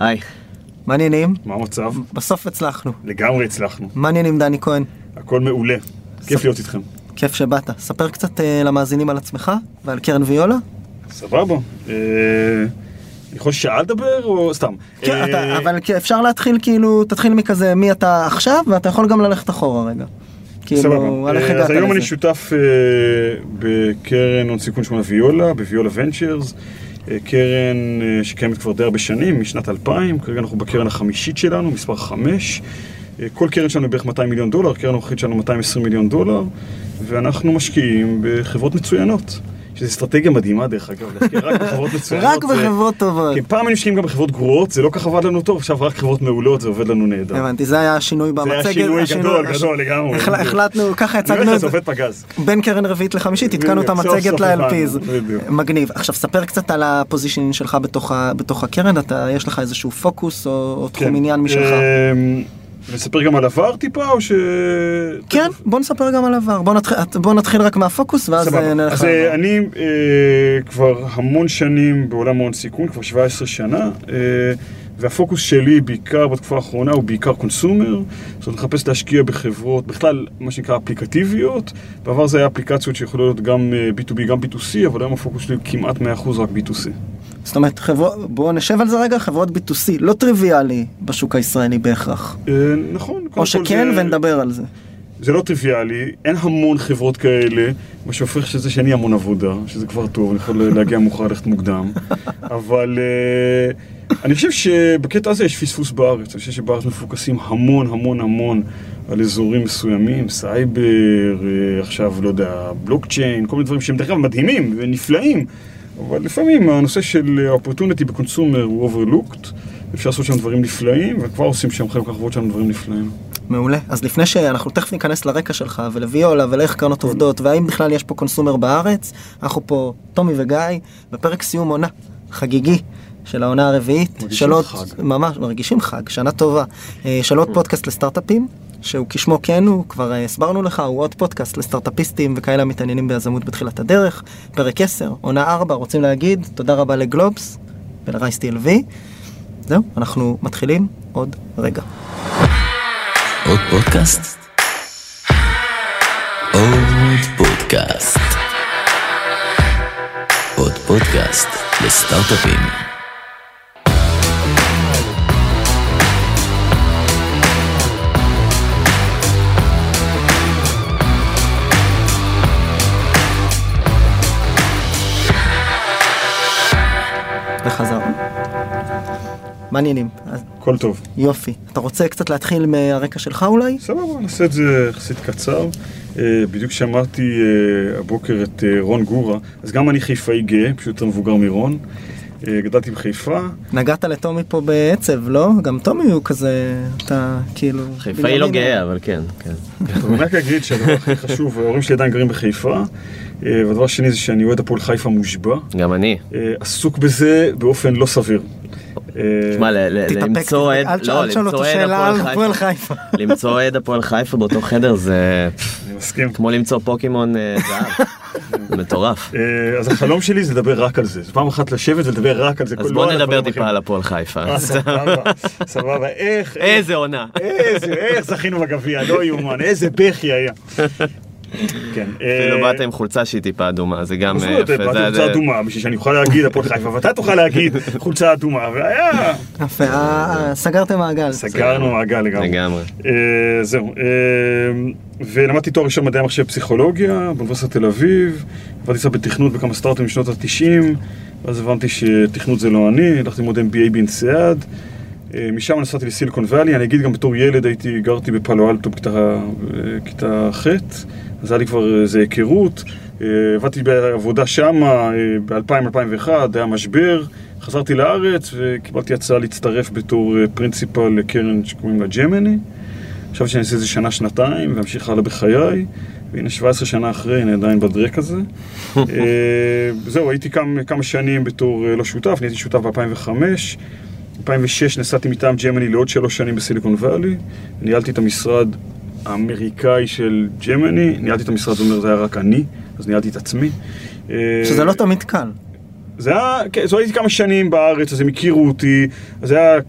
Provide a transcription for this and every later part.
היי. מעניינים? מה המצב? בסוף הצלחנו. לגמרי הצלחנו. מעניינים דני כהן. הכל מעולה. כיף להיות איתכם. כיף שבאת. ספר קצת אה, למאזינים על עצמך ועל קרן ויולה. סבבה. אה, אני יכול שעה לדבר או סתם? כן, אה, אתה, אבל אפשר להתחיל כאילו, תתחיל מכזה מי אתה עכשיו, ואתה יכול גם ללכת אחורה רגע. כאילו, סבבה. על איך הגעת אז היום אני לזה. שותף בקרן הון סיכון שמה ויולה, בוויולה ונצ'רס. אה, קרן אה, שקיימת כבר די הרבה שנים, משנת 2000, כרגע אנחנו בקרן החמישית שלנו, מספר 5. כל קרן שלנו היא בערך 200 מיליון דולר, קרן הנוכחית שלנו 220 מיליון דולר, ואנחנו משקיעים בחברות מצוינות. שזו אסטרטגיה מדהימה דרך אגב, להשקיע רק בחברות מצוינות. רק בחברות טובות. כן, פעם היינו משקיעים גם בחברות גרועות, זה לא כך עבד לנו טוב, עכשיו רק חברות מעולות, זה עובד לנו נהדר. הבנתי, זה היה השינוי זה היה במצגת. שינוי גדול, גדול לגמרי. החל- החלטנו, ככה הצגנו לך, את זה. עובד פגז. בין קרן רביעית לחמישית, עדכנו את המצגת ל-LPs. מגניב. עכשיו, ספר קצת על ה positioning שלך בתוך הקרן, יש לך איזשהו פוקוס או תחום כן. עניין משלך. נספר גם על עבר טיפה, או ש... כן, בוא נספר גם על עבר. בוא נתחיל- בוא נתחיל רק מהפוקוס, ואז סבבה. אה, נלך אז אה, לעבר. אני אה, כבר המון שנים בעולם ההון סיכון, כבר 17 שנה, אה, והפוקוס שלי בעיקר בתקופה האחרונה הוא בעיקר consumer, זאת אומרת מחפש להשקיע בחברות, בכלל מה שנקרא אפליקטיביות, בעבר זה היה אפליקציות שיכולות להיות גם אה, B2B, גם B2C, אבל היום הפוקוס שלי הוא כמעט 100% רק B2C. זאת אומרת, חברות, בואו נשב על זה רגע, חברות B2C, לא טריוויאלי בשוק הישראלי בהכרח. אה, נכון. או שכן, זה- ונדבר על זה. זה לא טריוויאלי, אין המון חברות כאלה, מה שהופך שזה שאני המון עבודה, שזה כבר טוב, אני יכול להגיע מאוחר, ללכת מוקדם, אבל uh, אני חושב שבקטע הזה יש פספוס בארץ, אני חושב שבארץ מפוקסים המון המון המון על אזורים מסוימים, סייבר, uh, עכשיו, לא יודע, בלוקצ'יין, כל מיני דברים שהם דרך אגב מדהימים ונפלאים, אבל לפעמים הנושא של opportunity בקונסומר הוא overlooked, אפשר לעשות שם דברים נפלאים, וכבר עושים שם חלק מהחברות שלנו דברים נפלאים. מעולה. אז לפני שאנחנו תכף ניכנס לרקע שלך ולוויולה ולאיך קרנות עובדות והאם בכלל יש פה קונסומר בארץ, אנחנו פה, טומי וגיא, בפרק סיום עונה חגיגי של העונה הרביעית. מרגישים של עוד- חג. ממש, מרגישים חג, שנה טובה. אה, של עוד פודקאסט לסטארט-אפים, שהוא כשמו כן הוא, כבר אה, הסברנו לך, הוא עוד פודקאסט לסטארט-אפיסטים וכאלה המתעניינים ביזמות בתחילת הדרך. פרק 10, עונה 4, רוצים להגיד תודה רבה לגלובס ולרייס TLV. זהו, אנחנו מתחילים עוד רגע. עוד פודקאסט? עוד פודקאסט. עוד פודקאסט לסטארט-אפים. מעניינים, הכל טוב. יופי. אתה רוצה קצת להתחיל מהרקע שלך אולי? סבבה, נעשה את זה יחסית קצר. אה, בדיוק שמעתי אה, הבוקר את אה, רון גורה, אז גם אני חיפאי גאה, פשוט יותר מבוגר מרון. גדלתי בחיפה. נגעת לטומי פה בעצב, לא? גם טומי הוא כזה, אתה כאילו... חיפאי לא גאה, אבל כן, כן. אני רק אגיד שהדבר הכי חשוב, ההורים שלי עדיין גרים בחיפה, והדבר השני זה שאני אוהד הפועל חיפה מושבע. גם אני. עסוק בזה באופן לא סביר. אה, תשמע, תתאפק, למצוא תשאל- לא, למצוא אותו אוהד שאלה על הפועל חיפה. חיפה. למצוא אוהד הפועל חיפה באותו חדר זה אני מסכים. כמו למצוא פוקימון אה, זהב. זה מטורף. אה, אז החלום שלי זה לדבר רק על זה. זה פעם אחת לשבת ולדבר רק על זה. אז בוא לא נדבר טיפה. על הפועל חיפה. אה, סבבה, סבבה, איך, איזה עונה. איזה, איך זכינו בגביע, לא יאומן, איזה בכי היה. כן. אפילו אה, באת עם חולצה שהיא טיפה אדומה, זה גם אה, יפה. באתי זה- חולצה אדומה בשביל שאני אוכל להגיד הפועל חיפה, ואתה תוכל להגיד חולצה אדומה, והיה, יפה, אה, סגרתם מעגל. סגרנו מעגל לגמרי. לגמרי. זהו, ולמדתי תואר ראשון מדעי המחשב פסיכולוגיה באוניברסיטת תל אביב, עבדתי קצת בתכנות בכמה סטארטים בשנות ה-90, ואז הבנתי שתכנות זה לא אני, הלכתי ללמוד MBA באינסיאד, אה, משם נסעתי לסיליקון וואלי, אני אגיד גם בתור ילד הייתי, גרתי בפאלו אלטו בכיתה כיתה ח', אז היה לי כבר איזה היכרות, אה, עבדתי בעבודה שמה ב-2000-2001, היה משבר, חזרתי לארץ וקיבלתי הצעה להצטרף בתור אה, פרינציפל לקרן שקוראים לה ג'מני. חשבתי שאני אעשה איזה שנה-שנתיים ואמשיך הלאה בחיי, והנה 17 שנה אחרי, אני עדיין בדרק הזה. אה, זהו, הייתי כמה, כמה שנים בתור אה, לא שותף, אני הייתי שותף ב-2005. 2006 נסעתי מטעם ג'מני לעוד שלוש שנים בסיליקון וואלי. ניהלתי את המשרד האמריקאי של ג'מני, ניהלתי את המשרד, זאת אומרת, זה היה רק אני, אז ניהלתי את עצמי. אה, שזה לא תמיד קל. זה היה, כן, זו הייתי כמה שנים בארץ, אז הם הכירו אותי, אז זה היה,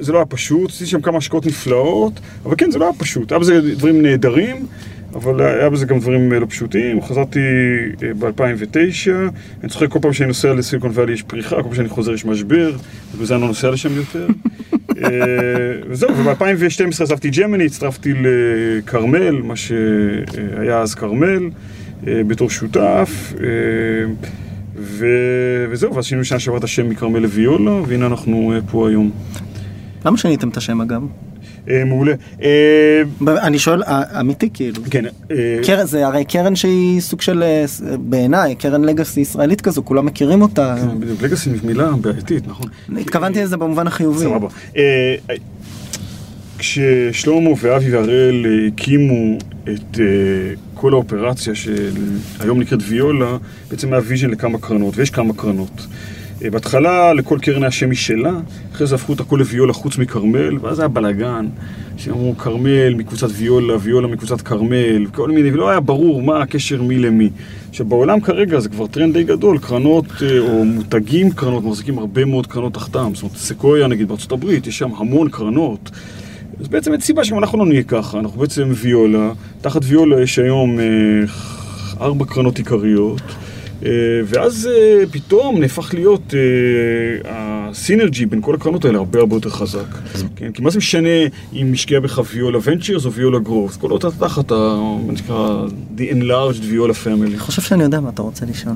זה לא היה פשוט, עשיתי שם כמה השקעות נפלאות, אבל כן, זה לא היה פשוט, היה בזה דברים נהדרים, אבל היה בזה גם דברים אה, לא פשוטים. חזרתי ב-2009, אני צוחק כל פעם שאני נוסע לסיליקון ואלי יש פריחה, כל פעם שאני חוזר יש משבר, ובזה אני לא נוסע לשם יותר. אה, וזהו, וב-2012 עזבתי ג'מיני, הצטרפתי לכרמל, מה שהיה אז כרמל, אה, בתור שותף. אה, ו... וזהו, ואז שינו שנה שעברה את השם מכרמל לוויולה, והנה אנחנו פה היום. למה שיניתם את השם אגב? אה, מעולה. אה, אני שואל, אה, אמיתי כאילו. כן, קרן, זה הרי קרן שהיא סוג של, בעיניי, קרן לגאסי ישראלית כזו, כולם מכירים אותה. כן, בדיוק, legacy מילה בעייתית, נכון? התכוונתי לזה במובן החיובי. סבבה. כששלמה ואבי והראל הקימו את כל האופרציה שהיום נקראת ויולה, בעצם היה vision לכמה קרנות, ויש כמה קרנות. אה, בהתחלה לכל קרן היה שם משלה, אחרי זה הפכו את הכל לוויולה חוץ מכרמל, ואז היה בלאגן, שאמרו כרמל מקבוצת ויולה, ויולה מקבוצת כרמל, כל מיני, ולא היה ברור מה הקשר מי למי. עכשיו בעולם כרגע זה כבר טרנד די גדול, קרנות אה, או מותגים קרנות, מחזיקים הרבה מאוד קרנות תחתם, זאת אומרת סקויה נגיד בארצות הברית, יש שם המון קרנות. אז בעצם אין סיבה שגם אנחנו לא נהיה ככה, אנחנו בעצם ויולה, תחת ויולה יש היום אה, ארבע קרנות עיקריות, ואז אה, פתאום נהפך להיות אה, ה synergy בין כל הקרנות האלה הרבה הרבה יותר חזק. כן, כי מה זה משנה אם משקיע בך ויולה ונצ'רס או ויולה גרואות', כל אותה תחת. מה שנקרא The Enlarged ויולה Family. אני חושב שאני יודע מה אתה רוצה לשאול.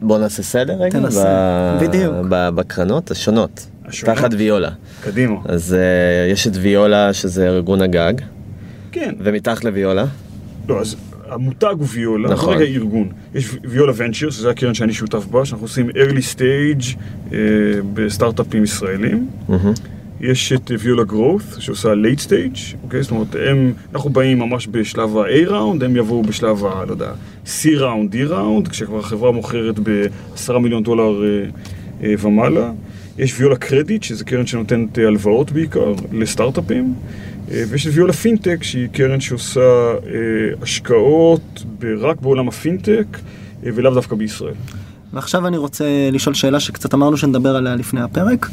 בוא נעשה סדר רגע. תנסה, ב- בדיוק. ב- בקרנות השונות. השונות? תחת ויולה. קדימה. אז uh, יש את ויולה שזה ארגון הגג, כן. ומתחת לוויולה. לא, אז המותג הוא ויולה, נכון. נכון. רגע ארגון. יש ויולה ונצ'ר, שזה הקרן שאני שותף בה, שאנחנו עושים early stage אה, בסטארט-אפים ישראלים. מהמם. יש את ויולה growth, שעושה late stage, אוקיי? זאת אומרת, הם, אנחנו באים ממש בשלב ה-A ראונד, הם יבואו בשלב ה, לא יודע, C round, D round, כשכבר החברה מוכרת ב-10 מיליון דולר אה, אה, ומעלה. יש ויולה קרדיט, שזה קרן שנותנת אה, הלוואות בעיקר לסטארט-אפים. אה, ויש את ויולה פינטק, שהיא קרן שעושה אה, השקעות רק בעולם הפינטק, אה, ולאו דווקא בישראל. ועכשיו אני רוצה לשאול שאלה שקצת אמרנו שנדבר עליה לפני הפרק.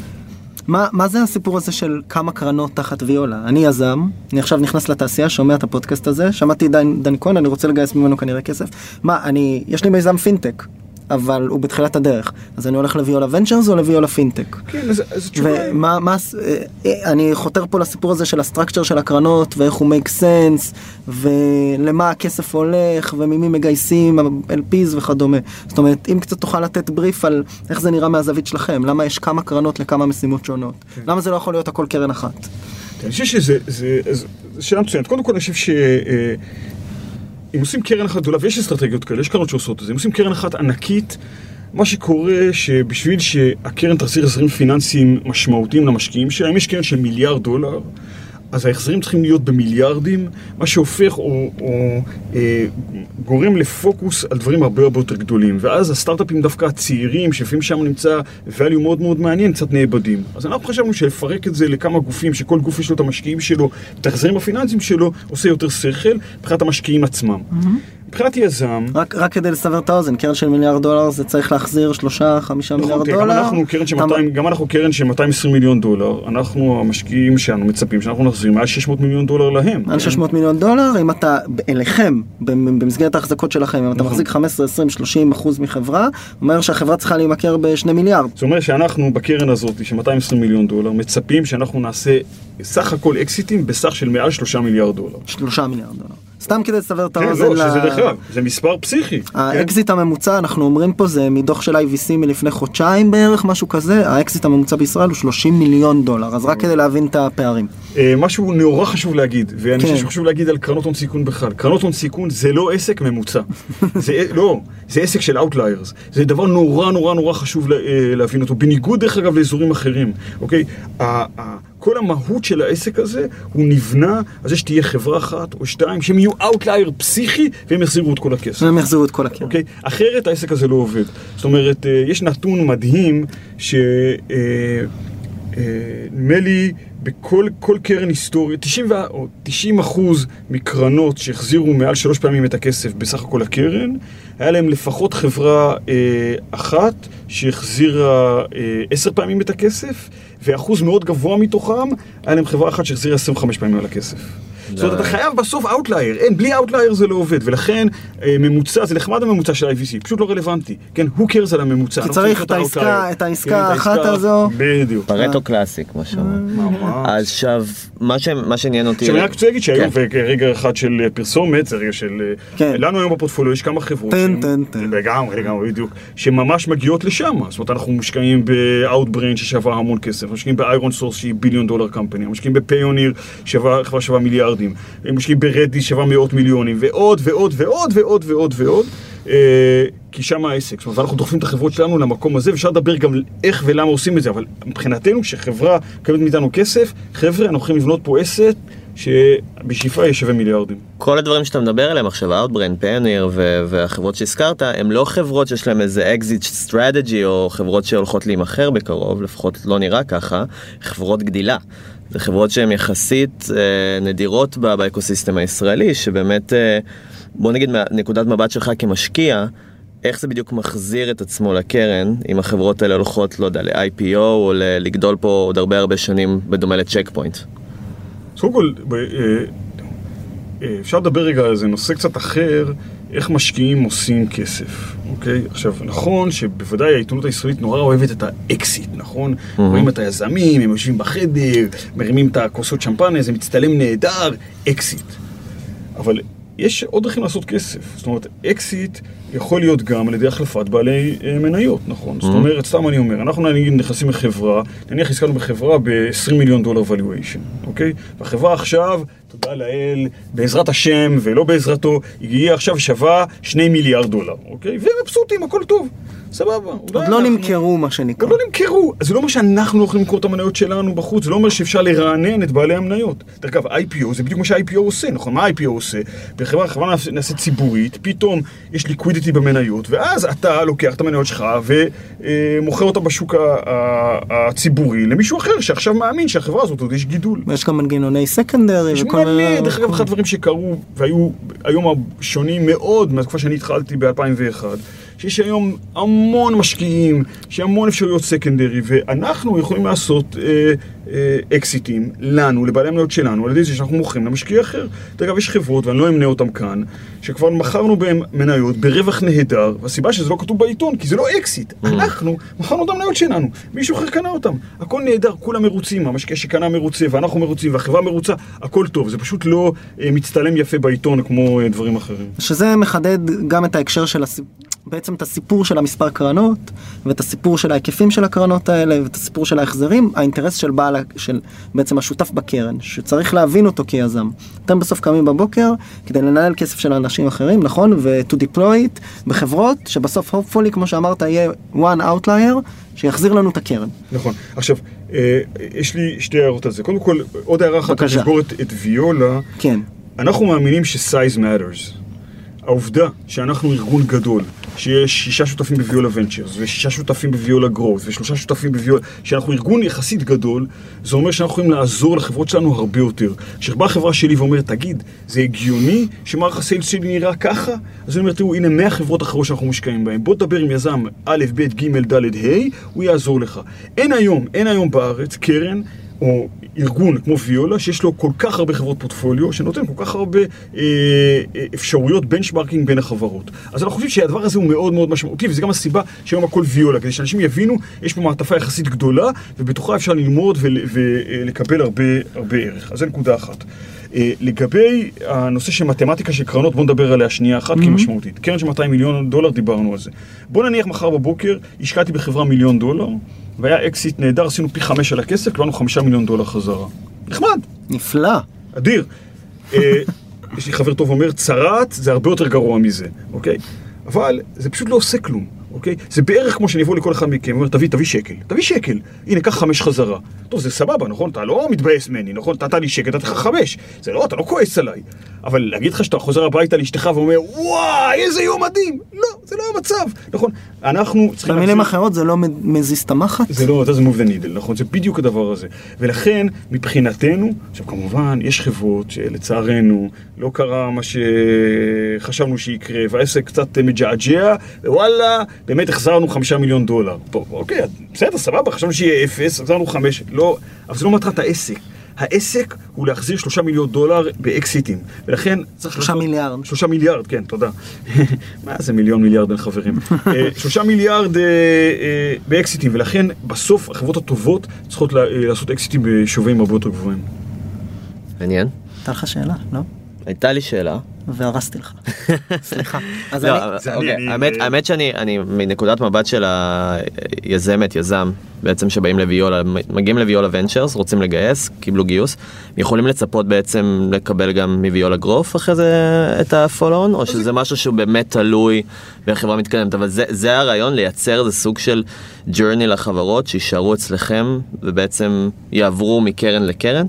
מה, מה זה הסיפור הזה של כמה קרנות תחת ויולה? אני יזם, אני עכשיו נכנס לתעשייה, שומע את הפודקאסט הזה, שמעתי דן, דני כהן, אני רוצה לגייס ממנו כנראה כסף. מה, אני, יש לי מיזם פינטק, אבל הוא בתחילת הדרך. אז אני הולך לוויולה ונצ'רס או לוויולה פינטק? כן, אז, אז תשובה... ומה, מה, אה, אה, אני חותר פה לסיפור הזה של ה structure של הקרנות ואיך הוא make sense ולמה הכסף הולך וממי מגייסים, LPs וכדומה. זאת אומרת, אם קצת תוכל לתת בריף על איך זה נראה מהזווית שלכם, למה יש כמה קרנות לכמה משימות שונות, למה זה לא יכול להיות הכל קרן אחת. אני חושב שזה זה, זה, זה שאלה מצוינת. קודם כל, אני חושב ש... אה, אם עושים קרן אחת גדולה, ויש אסטרטגיות כאלה, יש קרנות שעושות את זה, אם עושים קרן אחת ענקית, מה שקורה שבשביל שהקרן תחזיר החזרים פיננסיים משמעותיים למשקיעים שלה, אם יש קרן של מיליארד דולר, אז ההחזרים צריכים להיות במיליארדים, מה שהופך או, או אה, גורם לפוקוס על דברים הרבה הרבה יותר גדולים. ואז הסטארט-אפים דווקא הצעירים, שלפעמים שם נמצא value מאוד מאוד מעניין, קצת נאבדים. אז אנחנו חשבנו שלפרק את זה לכמה גופים, שכל גוף יש לו את המשקיעים שלו, את ההחזרים הפיננסיים שלו, עושה יותר שכל מבחינת המשקיעים עצמם. מבחינת יזם, רק, רק כדי לסבר את האוזן, קרן של מיליארד דולר זה צריך להחזיר שלושה, חמישה נכון, מיליארד תראה, דולר. גם אנחנו קרן של אתה- 200, גם אנחנו קרן של 220 מיליון דולר, אנחנו המשקיעים שלנו מצפים שאנחנו נחזיר מעל 600 מיליון דולר להם. מעל כן? 600 מיליון דולר, אם אתה, אליכם, במסגרת ההחזקות שלכם, אם אתה נכון. מחזיק 15, 20, 30 אחוז מחברה, אומר שהחברה צריכה להימכר בשני מיליארד. זאת אומרת שאנחנו בקרן הזאת של 220 מיליון דולר מצפים שאנחנו נעשה סך הכל אקזיטים בסך של מעל 3 מיליארד דולר. שלושה מיליארד דולר. סתם כדי לסבר את כן, האוזן. לא, ל- שזה דרך אגב, זה מספר פסיכי. כן? האקזיט הממוצע, אנחנו אומרים פה, זה מדוח של IVC מלפני חודשיים בערך, משהו כזה, האקזיט הממוצע בישראל הוא 30 מיליון דולר, אז רק כדי להבין את הפערים. אה, משהו נורא חשוב להגיד, ואני כן. חושב שחשוב להגיד על קרנות הון סיכון בכלל. קרנות הון סיכון זה לא עסק ממוצע. זה לא, זה עסק של Outliers. זה דבר נורא נורא נורא חשוב אה, להבין אותו, בניגוד דרך אגב לאזורים אחרים, אוקיי? כל המהות של העסק הזה, הוא נבנה על זה שתהיה חברה אחת או שתיים, שהם יהיו Outlier פסיכי, והם יחזירו את כל הכסף. והם יחזירו את כל הקרן. אוקיי? אחרת העסק הזה לא עובד. זאת אומרת, אה, יש נתון מדהים ש... אה, אה, נדמה לי בכל כל קרן היסטורית, 90, ו- או 90 אחוז מקרנות שהחזירו מעל שלוש פעמים את הכסף בסך הכל לקרן, היה להם לפחות חברה אה, אחת שהחזירה אה, עשר פעמים את הכסף, ואחוז מאוד גבוה מתוכם, היה להם חברה אחת שהחזירה 25 פעמים על הכסף. זאת אומרת, אתה חייב בסוף outlier, אין, בלי outlier זה לא עובד, ולכן אה, ממוצע, זה נחמד הממוצע של IVC, פשוט לא רלוונטי, כן, who cares על הממוצע. כי צריך את העסקה-. את העסקה כן, האחת העסקה- הזו. בדיוק. פרטו קלאסי, כמו שאומרים. אז עכשיו, מה שעניין אותי... עכשיו אני רק רוצה להגיד שהיום, כן. ורגע אחד של אה, פרסומת, זה רגע של... אה, כן. לנו היום ב-portfolio יש כמה חברות. טן, שהן- טן, טן. לגמרי, לגמרי, בדיוק. שממש מגיעות לשם. זאת אומרת, אנחנו מושקעים ב-Outbrain ששווה המון כסף, אנחנו משקיעים ב-ironSource שהיא billion dollar company, אנחנו משקיעים ב-Payoneer, חברה שווה מיליארדים, אנחנו משקיעים ב-Redis שווה מאות מיליונים, ועוד ועוד ועוד ועוד ועוד ועוד. אה, כי שם העסק, זאת אומרת, ואנחנו דוחפים את החברות שלנו למקום הזה, ואפשר לדבר גם איך ולמה עושים את זה, אבל מבחינתנו, כשחברה מקבלת מאיתנו כסף, חבר'ה, אנחנו הולכים לבנות פה עסק שבשאיפה יהיה שווה מיליארדים. כל הדברים שאתה מדבר עליהם עכשיו, Outbrain, ו- והחברות שהזכרת, הם לא חברות שיש להם איזה exit strategy או חברות שהולכות להימכר בקרוב, לפחות לא נראה ככה, חברות גדילה. זה חברות שהן יחסית אה, נדירות ב-ecosystem הישראלי, שבאמת, אה, בוא נגיד מנקודת מבט שלך כמשקיע, איך זה בדיוק מחזיר את עצמו לקרן, אם החברות האלה הולכות, לא יודע, ל-IPO או לגדול פה עוד הרבה הרבה שנים בדומה ל-Check Point. קודם כל, אה, אה, אפשר לדבר רגע על איזה נושא קצת אחר, איך משקיעים עושים כסף, אוקיי? עכשיו, נכון שבוודאי העיתונות הישראלית נורא אוהבת את האקסיט, נכון? רואים את היזמים, הם יושבים בחדר, מרימים את הכוסות שמפניה, זה מצטלם נהדר, אקסיט. אבל יש עוד דרכים לעשות כסף. זאת אומרת, אקזיט יכול להיות גם על ידי החלפת בעלי אה, מניות, נכון? זאת אומרת, סתם אני אומר, אנחנו נגיד נכנסים לחברה, נניח הסכמנו בחברה ב-20 מיליון דולר valuation, אוקיי? והחברה עכשיו, תודה לאל, בעזרת השם ולא בעזרתו, היא עכשיו שווה 2 מיליארד דולר, אוקיי? והם מבסוטים, הכל טוב. סבבה. עוד לא אנחנו- נמכרו מה שנקרא. עוד לא נמכרו. זה לא אומר שאנחנו לא יכולים למכור את המניות שלנו בחוץ, זה לא אומר שאפשר לרענן את בעלי המניות. דרך אגב, IPO זה בדיוק מה שה-IPO עושה, נכון? מה ה-IPO עושה? בחברה, חברה נעש- נעשית ציבורית, פתאום יש ליקווידיטי במניות, ואז אתה לוקח את המניות שלך ומוכר אותה בשוק הציבורי למישהו אחר שעכשיו מאמין שהחברה הזאת עוד יש גידול. ויש גם מנגנוני secondary יש מלא, דרך אגב, אחד הדברים שקרו והיו היום שונים מאוד מהתקופה שאני התחלתי ב-2001, שיש היום המון משקיעים, יש המון אפשרויות secondary, ואנחנו יכולים לעשות אה, אה, אקזיטים לנו, לבעלי המניות שלנו, על ידי זה שאנחנו מוכרים למשקיע אחר. דרך אגב, יש חברות, ואני לא אמנה אותן כאן, שכבר מכרנו בהן מניות ברווח נהדר, והסיבה שזה לא כתוב בעיתון, כי זה לא אקזיט. אנחנו מכרנו את המניות שלנו, מישהו אחר קנה אותן. הכל נהדר, כולם מרוצים, המשקיע שקנה מרוצה, ואנחנו מרוצים, והחברה מרוצה, הכל טוב. זה פשוט לא אה, מצטלם יפה בעיתון כמו אה, דברים אחרים. שזה מחדד גם את ההקשר של הסיפ... בעצם את הסיפור של המספר קרנות ואת הסיפור של ההיקפים של הקרנות האלה ואת הסיפור של ההחזרים האינטרס של בעל של בעצם השותף בקרן שצריך להבין אותו כיזם. אתם בסוף קמים בבוקר כדי לנהל כסף של אנשים אחרים נכון ו-to deploy it בחברות שבסוף hopefully כמו שאמרת יהיה one outlier שיחזיר לנו את הקרן. נכון. עכשיו, אה, יש לי שתי הערות על זה. קודם כל, עוד הערה אחת, בבקשה. לסגור את, את ויולה. כן. אנחנו מאמינים ש-size matters. העובדה שאנחנו ארגון גדול, שיש שישה שותפים בוויולה ונצ'רס, ושישה שותפים בוויולה גרואות, ושלושה שותפים בוויולה, שאנחנו ארגון יחסית גדול, זה אומר שאנחנו יכולים לעזור לחברות שלנו הרבה יותר. כשבאה החברה שלי ואומרת, תגיד, זה הגיוני שמערך ה-sales שלי נראה ככה? אז אני אומר, תראו, הנה 100 חברות אחרות שאנחנו מושקעים בהן. בוא תדבר עם יזם א', ב', ג', ד', ה', הוא יעזור לך. אין היום, אין היום בארץ קרן או ארגון כמו ויולה, שיש לו כל כך הרבה חברות פורטפוליו, שנותן כל כך הרבה אה, אה, אפשרויות benchmarking בין החברות. אז אנחנו חושבים שהדבר הזה הוא מאוד מאוד משמעותי, וזה גם הסיבה שהיום הכל ויולה, כדי שאנשים יבינו, יש פה מעטפה יחסית גדולה, ובתוכה אפשר ללמוד ולקבל הרבה, הרבה ערך. אז זו נקודה אחת. אה, לגבי הנושא של מתמטיקה של קרנות, בואו נדבר עליה שנייה אחת, כי היא משמעותית. קרן של 200 מיליון דולר, דיברנו על זה. בואו נניח מחר בבוקר, השקעתי בחברה מיליון דולר, והיה אקזיט נהדר, עשינו פי חמש על הכסף, קיבלנו חמישה מיליון דולר חזרה. נחמד, נפלא. אדיר. אה, יש לי חבר טוב אומר, צרעת זה הרבה יותר גרוע מזה, אוקיי? אבל זה פשוט לא עושה כלום, אוקיי? זה בערך כמו שאני אבוא לכל אחד מכם, אומר, תביא, תביא שקל, תביא שקל. הנה, קח חמש חזרה. טוב, זה סבבה, נכון? אתה לא מתבאס ממני, נכון? נתת לי שקט, נתת לך חמש. זה לא, אתה לא כועס עליי. אבל להגיד לך שאתה חוזר הביתה לאשתך ואומר, וואי, איזה יום מדהים. לא, זה לא המצב, נכון? אנחנו צריכים... במילים להחזיר- אחרות זה לא מזיז את המחט? זה לא, זה move the needle, נכון? זה בדיוק הדבר הזה. ולכן, מבחינתנו, עכשיו כמובן, יש חברות שלצערנו לא קרה מה שחשבנו שיקרה, והעסק קצת מג'עג'ע, ווואלה, באמת החזרנו חמישה מיליון דולר. טוב, אוקיי, בסדר, סבבה, חשבנו שיהיה אפס, החזרנו חמש, לא, אבל זה לא מטרת העסק. העסק הוא להחזיר שלושה מיליון דולר באקסיטים, ולכן צריך... שלושה מיליארד. שלושה מיליארד, כן, תודה. מה זה מיליון מיליארד בין חברים? אה, שלושה מיליארד אה, אה, באקסיטים, ולכן בסוף החברות הטובות צריכות לעשות אקסיטים בשווים הרבה יותר גבוהים. מעניין. הייתה לך שאלה, לא? הייתה לי שאלה. והרסתי לך. סליחה. אז לא, אני... אוקיי, אני, אני- האמת- שאני, אני מנקודת מבט של היזמת, יזם, בעצם שבאים לוויולה, מגיעים לוויולה ונצ'רס, רוצים לגייס, קיבלו גיוס, יכולים לצפות בעצם לקבל גם מוויולה גרוף אחרי זה את הפולון, או שזה משהו שהוא באמת תלוי בחברה מתקדמת, אבל זה- זה הרעיון, לייצר איזה סוג של journey לחברות, שיישארו אצלכם ובעצם יעברו מקרן לקרן?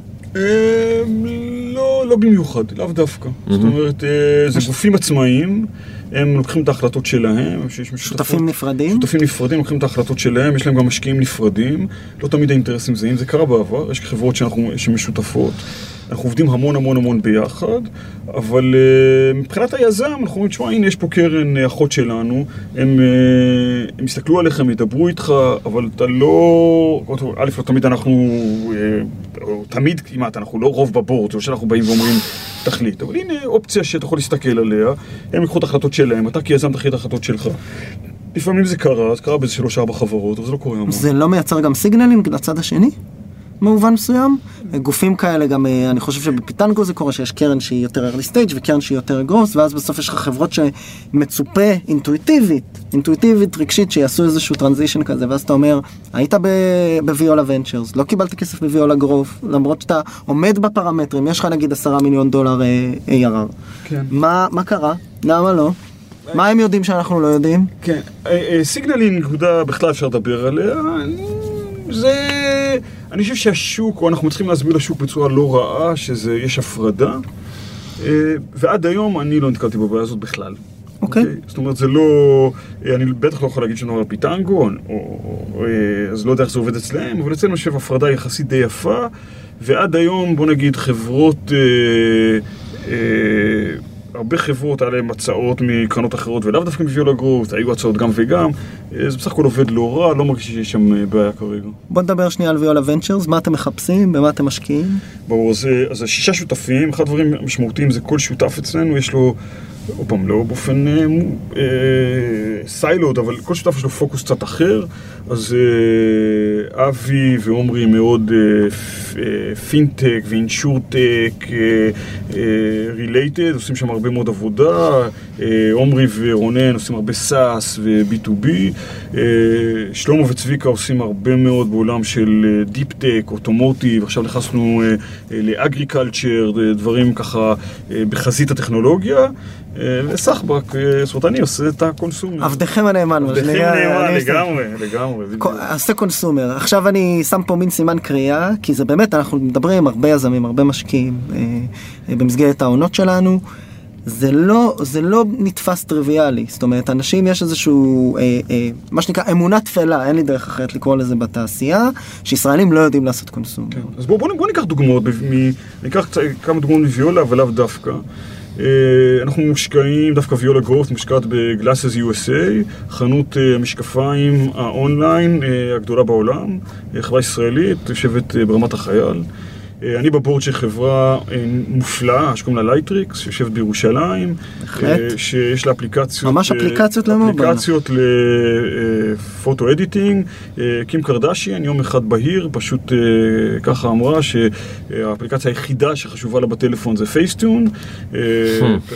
לא, לא במיוחד, לאו דווקא. זאת אומרת, אה, זה גופים עצמאיים, הם לוקחים את ההחלטות שלהם, שותפים נפרדים? שותפים נפרדים, לוקחים את ההחלטות שלהם, יש להם גם משקיעים נפרדים, לא תמיד האינטרסים זהים, זה קרה בעבר, יש חברות שאנחנו, שמשותפות, אנחנו עובדים המון המון המון ביחד, אבל uh, מבחינת היזם, אנחנו אומרים, תשמע, הנה יש פה קרן אה, אחות שלנו, הם, uh, הם יסתכלו עליך, הם ידברו איתך, אבל אתה לא, א', לא תמיד אנחנו, uh, או תמיד כמעט, אנחנו לא רוב בבורד, זה לא שאנחנו באים ואומרים, תחליט, אבל הנה אופציה שאתה יכול להסתכל עליה, הם יקחו את ההחלטות שלהם, אתה כיזם תחליט את ההחלטות שלך. לפעמים זה קרה, זה קרה באיזה שלוש ארבע חברות, אבל זה לא קורה המון. זה לא מייצר גם סיגנלים לצד השני? במובן מסוים? גופים כאלה גם, אה, אני חושב שבפיטנגו זה קורה שיש קרן שהיא יותר early stage וקרן שהיא יותר גרוס, ואז בסוף יש לך חברות שמצופה אינטואיטיבית, אינטואיטיבית רגשית שיעשו איזשהו טרנזישן כזה, ואז אתה אומר, היית ב-Viola Ventures, לא קיבלת כסף ב-Viola Growth, למרות שאתה עומד בפרמטרים, יש לך נגיד עשרה מיליון דולר אה, ARR. כן. מה, מה קרה? למה לא? מה הם יודעים שאנחנו לא יודעים? כן, אה, אה, signaling, נקודה בכלל אפשר לדבר עליה. זה... אני חושב שהשוק, או אנחנו צריכים להסביר לשוק בצורה לא רעה, שזה, יש הפרדה. אה, ועד היום אני לא נתקלתי בבעיה הזאת בכלל. אוקיי. זאת אומרת, זה לא... אה, אני בטח לא יכול להגיד אומר פיטנגו, או, או, או, אה, אז לא יודע איך זה עובד אצלם, אבל אצלנו יושב הפרדה יחסית די יפה, ועד היום, בוא נגיד, חברות... אה, אה, הרבה חברות, היה להם הצעות מקרנות אחרות ולאו דווקא מוויולה גרוט, היו הצעות גם וגם, אה, זה בסך הכל עובד לא רע, לא מרגיש שיש שם אה, בעיה כרגע. בוא נדבר שנייה על ויולה ונצ'רס, מה אתם מחפשים, במה אתם משקיעים? ברור, אז, אה, אז שישה שותפים, אחד הדברים המשמעותיים זה כל שותף אצלנו, יש לו, עוד פעם, לא באופן אה, אה, siloed, אבל כל שותף יש לו פוקוס קצת אחר, אז אה, אבי ועומרי מאוד אה, אה, fintech ו-insurtech, related, עושים שם הרבה מאוד עבודה, אה, עומרי ורונן עושים הרבה SaaS ו-B2B, אה, שלמה וצביקה עושים הרבה מאוד בעולם של deep tech, automotive, עכשיו נכנסנו אה, אה, לאגריקלצ'ר, אה, דברים ככה אה, בחזית הטכנולוגיה, אה, וסחבק, אה, זאת אני עושה את הקונסומר. עבדכם הנאמן, עבדכם שנקרא, נאמן, אני עושה- לגמרי, לגמרי. עושה קונסומר. עכשיו אני שם פה מין סימן קריאה, כי זה באמת, אנחנו מדברים עם הרבה יזמים, הרבה משקיעים אה, אה, במסגרת העונות שלנו. זה לא, זה לא נתפס טריוויאלי, זאת אומרת, אנשים יש איזשהו, אה, אה, מה שנקרא אמונה תפלה, אין לי דרך אחרת לקרוא לזה בתעשייה, שישראלים לא יודעים לעשות consumer. כן. אז בואו בוא, בוא ניקח דוגמאות, מ- ניקח כמה דוגמאות מ-Viola, אבל לאו דווקא. אה, אנחנו מושקעים, דווקא Viola Growth מושקעת ב-GlassesUSA, חנות אה, המשקפיים ה-online אה, הגדולה בעולם, חברה ישראלית, יושבת ברמת החייל. אה, אני ב-board של חברה אה, מופלאה שקוראים לה Lightricks, שיושבת בירושלים. בהחלט. אה, שיש לה אפליקציות... ממש אפליקציות ל-mobile. אפליקציות לפוטו אדיטינג. קים קרדשיאן, יום אחד בהיר, פשוט ככה אמרה שהאפליקציה היחידה שחשובה לה בטלפון זה פייסטיון.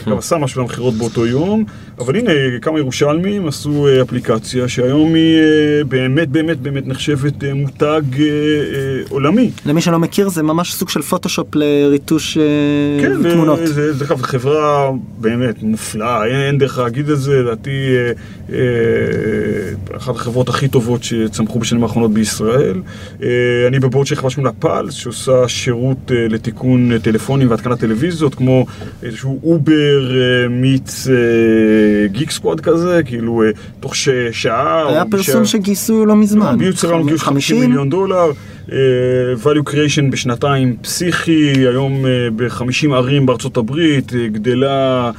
גם עשה משהו למכירות באותו יום. אבל הנה, כמה ירושלמים עשו אה, אפליקציה שהיום היא אה, באמת באמת באמת נחשבת אה, מותג עולמי. למי שלא מכיר, זה ממש סוג של פוטושופ לריטוש אה, כן, תמונות. זה, זה אגב חברה באמת מופלאה, אין, אין דרך להגיד את זה, לדעתי אחת החברות הכי טובות שצמחו בשנים האחרונות בישראל. אני בבורד של חברה לה פלס, שעושה שירות לתיקון טלפונים והתקנת טלוויזיות, כמו איזשהו אובר מיץ גיק סקוואד כזה, כאילו אה, תוך ש, שעה. היה פרסום שעה- שגייסו לא מזמן. ביוץ אראונד גיוס 50 מיליון דולר, אה, value creation בשנתיים פסיכי, היום אה, ב-50 ערים בארצות הברית, גדלה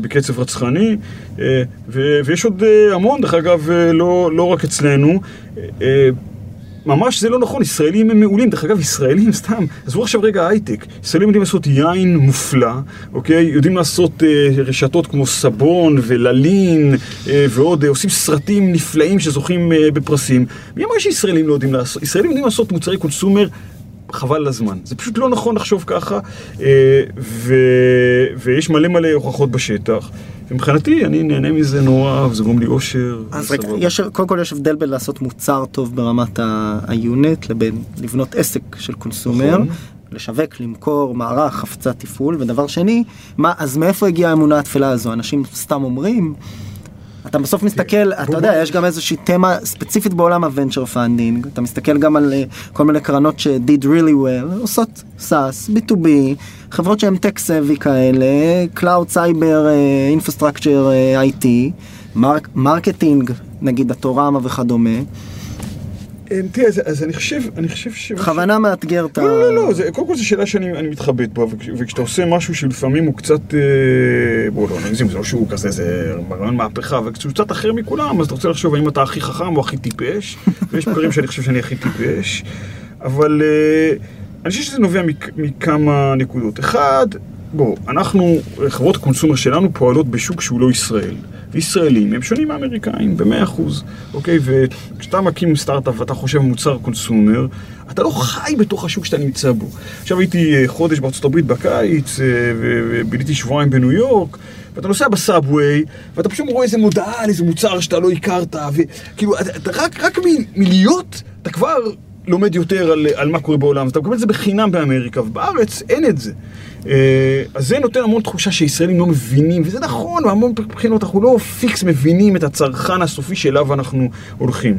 בקצב רצחני, ו- ויש עוד המון, דרך אגב, לא, לא רק אצלנו. ממש זה לא נכון, ישראלים הם מעולים. דרך אגב, ישראלים סתם, עזבו עכשיו רגע הייטק. ישראלים יודעים לעשות יין מופלא, אוקיי? יודעים לעשות אה, רשתות כמו סבון וללין אה, ועוד, אה, עושים סרטים נפלאים שזוכים אה, בפרסים. מי אמר שישראלים לא יודעים לעשות? ישראלים יודעים לעשות מוצרי קונסומר. חבל על הזמן. זה פשוט לא נכון לחשוב ככה, אה, ו... ויש מלא מלא הוכחות בשטח. ומבחינתי, אני נהנה מזה נורא, וזה גורם לי אושר. אז רגע. יש, קודם כל יש הבדל בין לעשות מוצר טוב ברמת ה-unit לבין לבנות עסק של consumer. נכון. לשווק, למכור, מערך, הפצת תפעול, ודבר שני, מה, אז מאיפה הגיעה האמונה התפלה הזו? אנשים סתם אומרים, אתה בסוף מסתכל, אתה בוא- יודע, יש גם איזושהי תמה ספציפית בעולם ה-venture funding, אתה מסתכל גם על אה, כל מיני קרנות ש-did really well, עושות SaaS, B2B, חברות שהן tech savvy כאלה, Cloud Cyber אה, Infrastructure אה, IT, mark- marketing, נגיד התורמה וכדומה, תראה, אז, אז אני חושב, אני חושב ש... בכוונה מאתגר את ה... לא, לא, לא, זה, קודם כל זו שאלה שאני אני מתחבט בה, וכש, וכשאתה עושה משהו שלפעמים הוא קצת, אה, בוא לא נגזים, זה לא שהוא כזה, זה רעיון מהפכה, וכשהוא קצת אחר מכולם, אז אתה רוצה לחשוב האם אתה הכי חכם או הכי טיפש, ויש דברים שאני חושב שאני הכי טיפש, אבל אה, אני חושב שזה נובע מכ, מכמה נקודות. אחד, בוא, אנחנו, חברות הקונסומר שלנו פועלות בשוק שהוא לא ישראל. וישראלים הם שונים מאמריקאים במאה אחוז, אוקיי? וכשאתה מקים סטארט-אפ ואתה חושב מוצר קונסומר, אתה לא חי בתוך השוק שאתה נמצא בו. עכשיו הייתי אה, חודש בארצות הברית בקיץ, אה, וביליתי שבועיים בניו יורק, ואתה נוסע בסאבווי, ואתה פשוט רואה איזה מודעה על איזה מוצר שאתה לא הכרת, וכאילו, רק, רק מלהיות, אתה כבר לומד יותר על, על מה קורה בעולם, אתה מקבל את זה בחינם באמריקה, ובארץ אין את זה. אה, אז זה נותן המון תחושה שישראלים לא מבינים, וזה נכון, בהמון בחינות אנחנו לא פיקס מבינים את הצרכן הסופי שאליו אנחנו הולכים.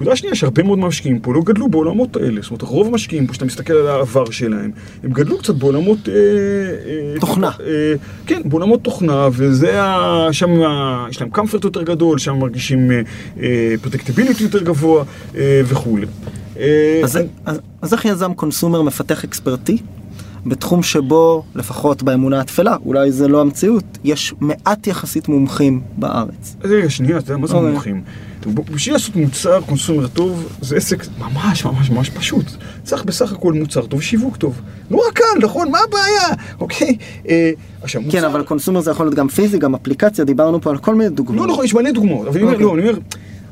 נקודה שנייה, שהרבה מאוד מהמשקיעים פה לא גדלו בעולמות האלה. זאת אומרת, רוב המשקיעים פה, שאתה מסתכל על העבר שלהם, הם גדלו קצת בעולמות... אה, אה, תוכנה. אה, כן, בעולמות תוכנה, וזה ה... שם. יש להם comfort יותר גדול, שם מרגישים פרדקטיביליטי יותר גבוה אה, וכולי. אה, אז, איך יזם קונסומר מפתח אקספרטי? בתחום שבו, לפחות באמונה התפלה, אולי זה לא המציאות, יש מעט יחסית מומחים בארץ. אז רגע, שנייה, אתה יודע, מה זה אוקיי. מומחים? בשביל לעשות מוצר קונסומר טוב, זה עסק ממש ממש ממש פשוט. צריך בסך הכל מוצר טוב ושיווק טוב. נורא קל, נכון? מה הבעיה? אוקיי? אה, עכשיו, כן, אבל consumer זה יכול להיות גם פיזי, גם אפליקציה, דיברנו פה על כל מיני דוגמאות. לא נכון, יש מלא דוגמאות, אבל אני אומר, אוקיי. לא, אני אומר,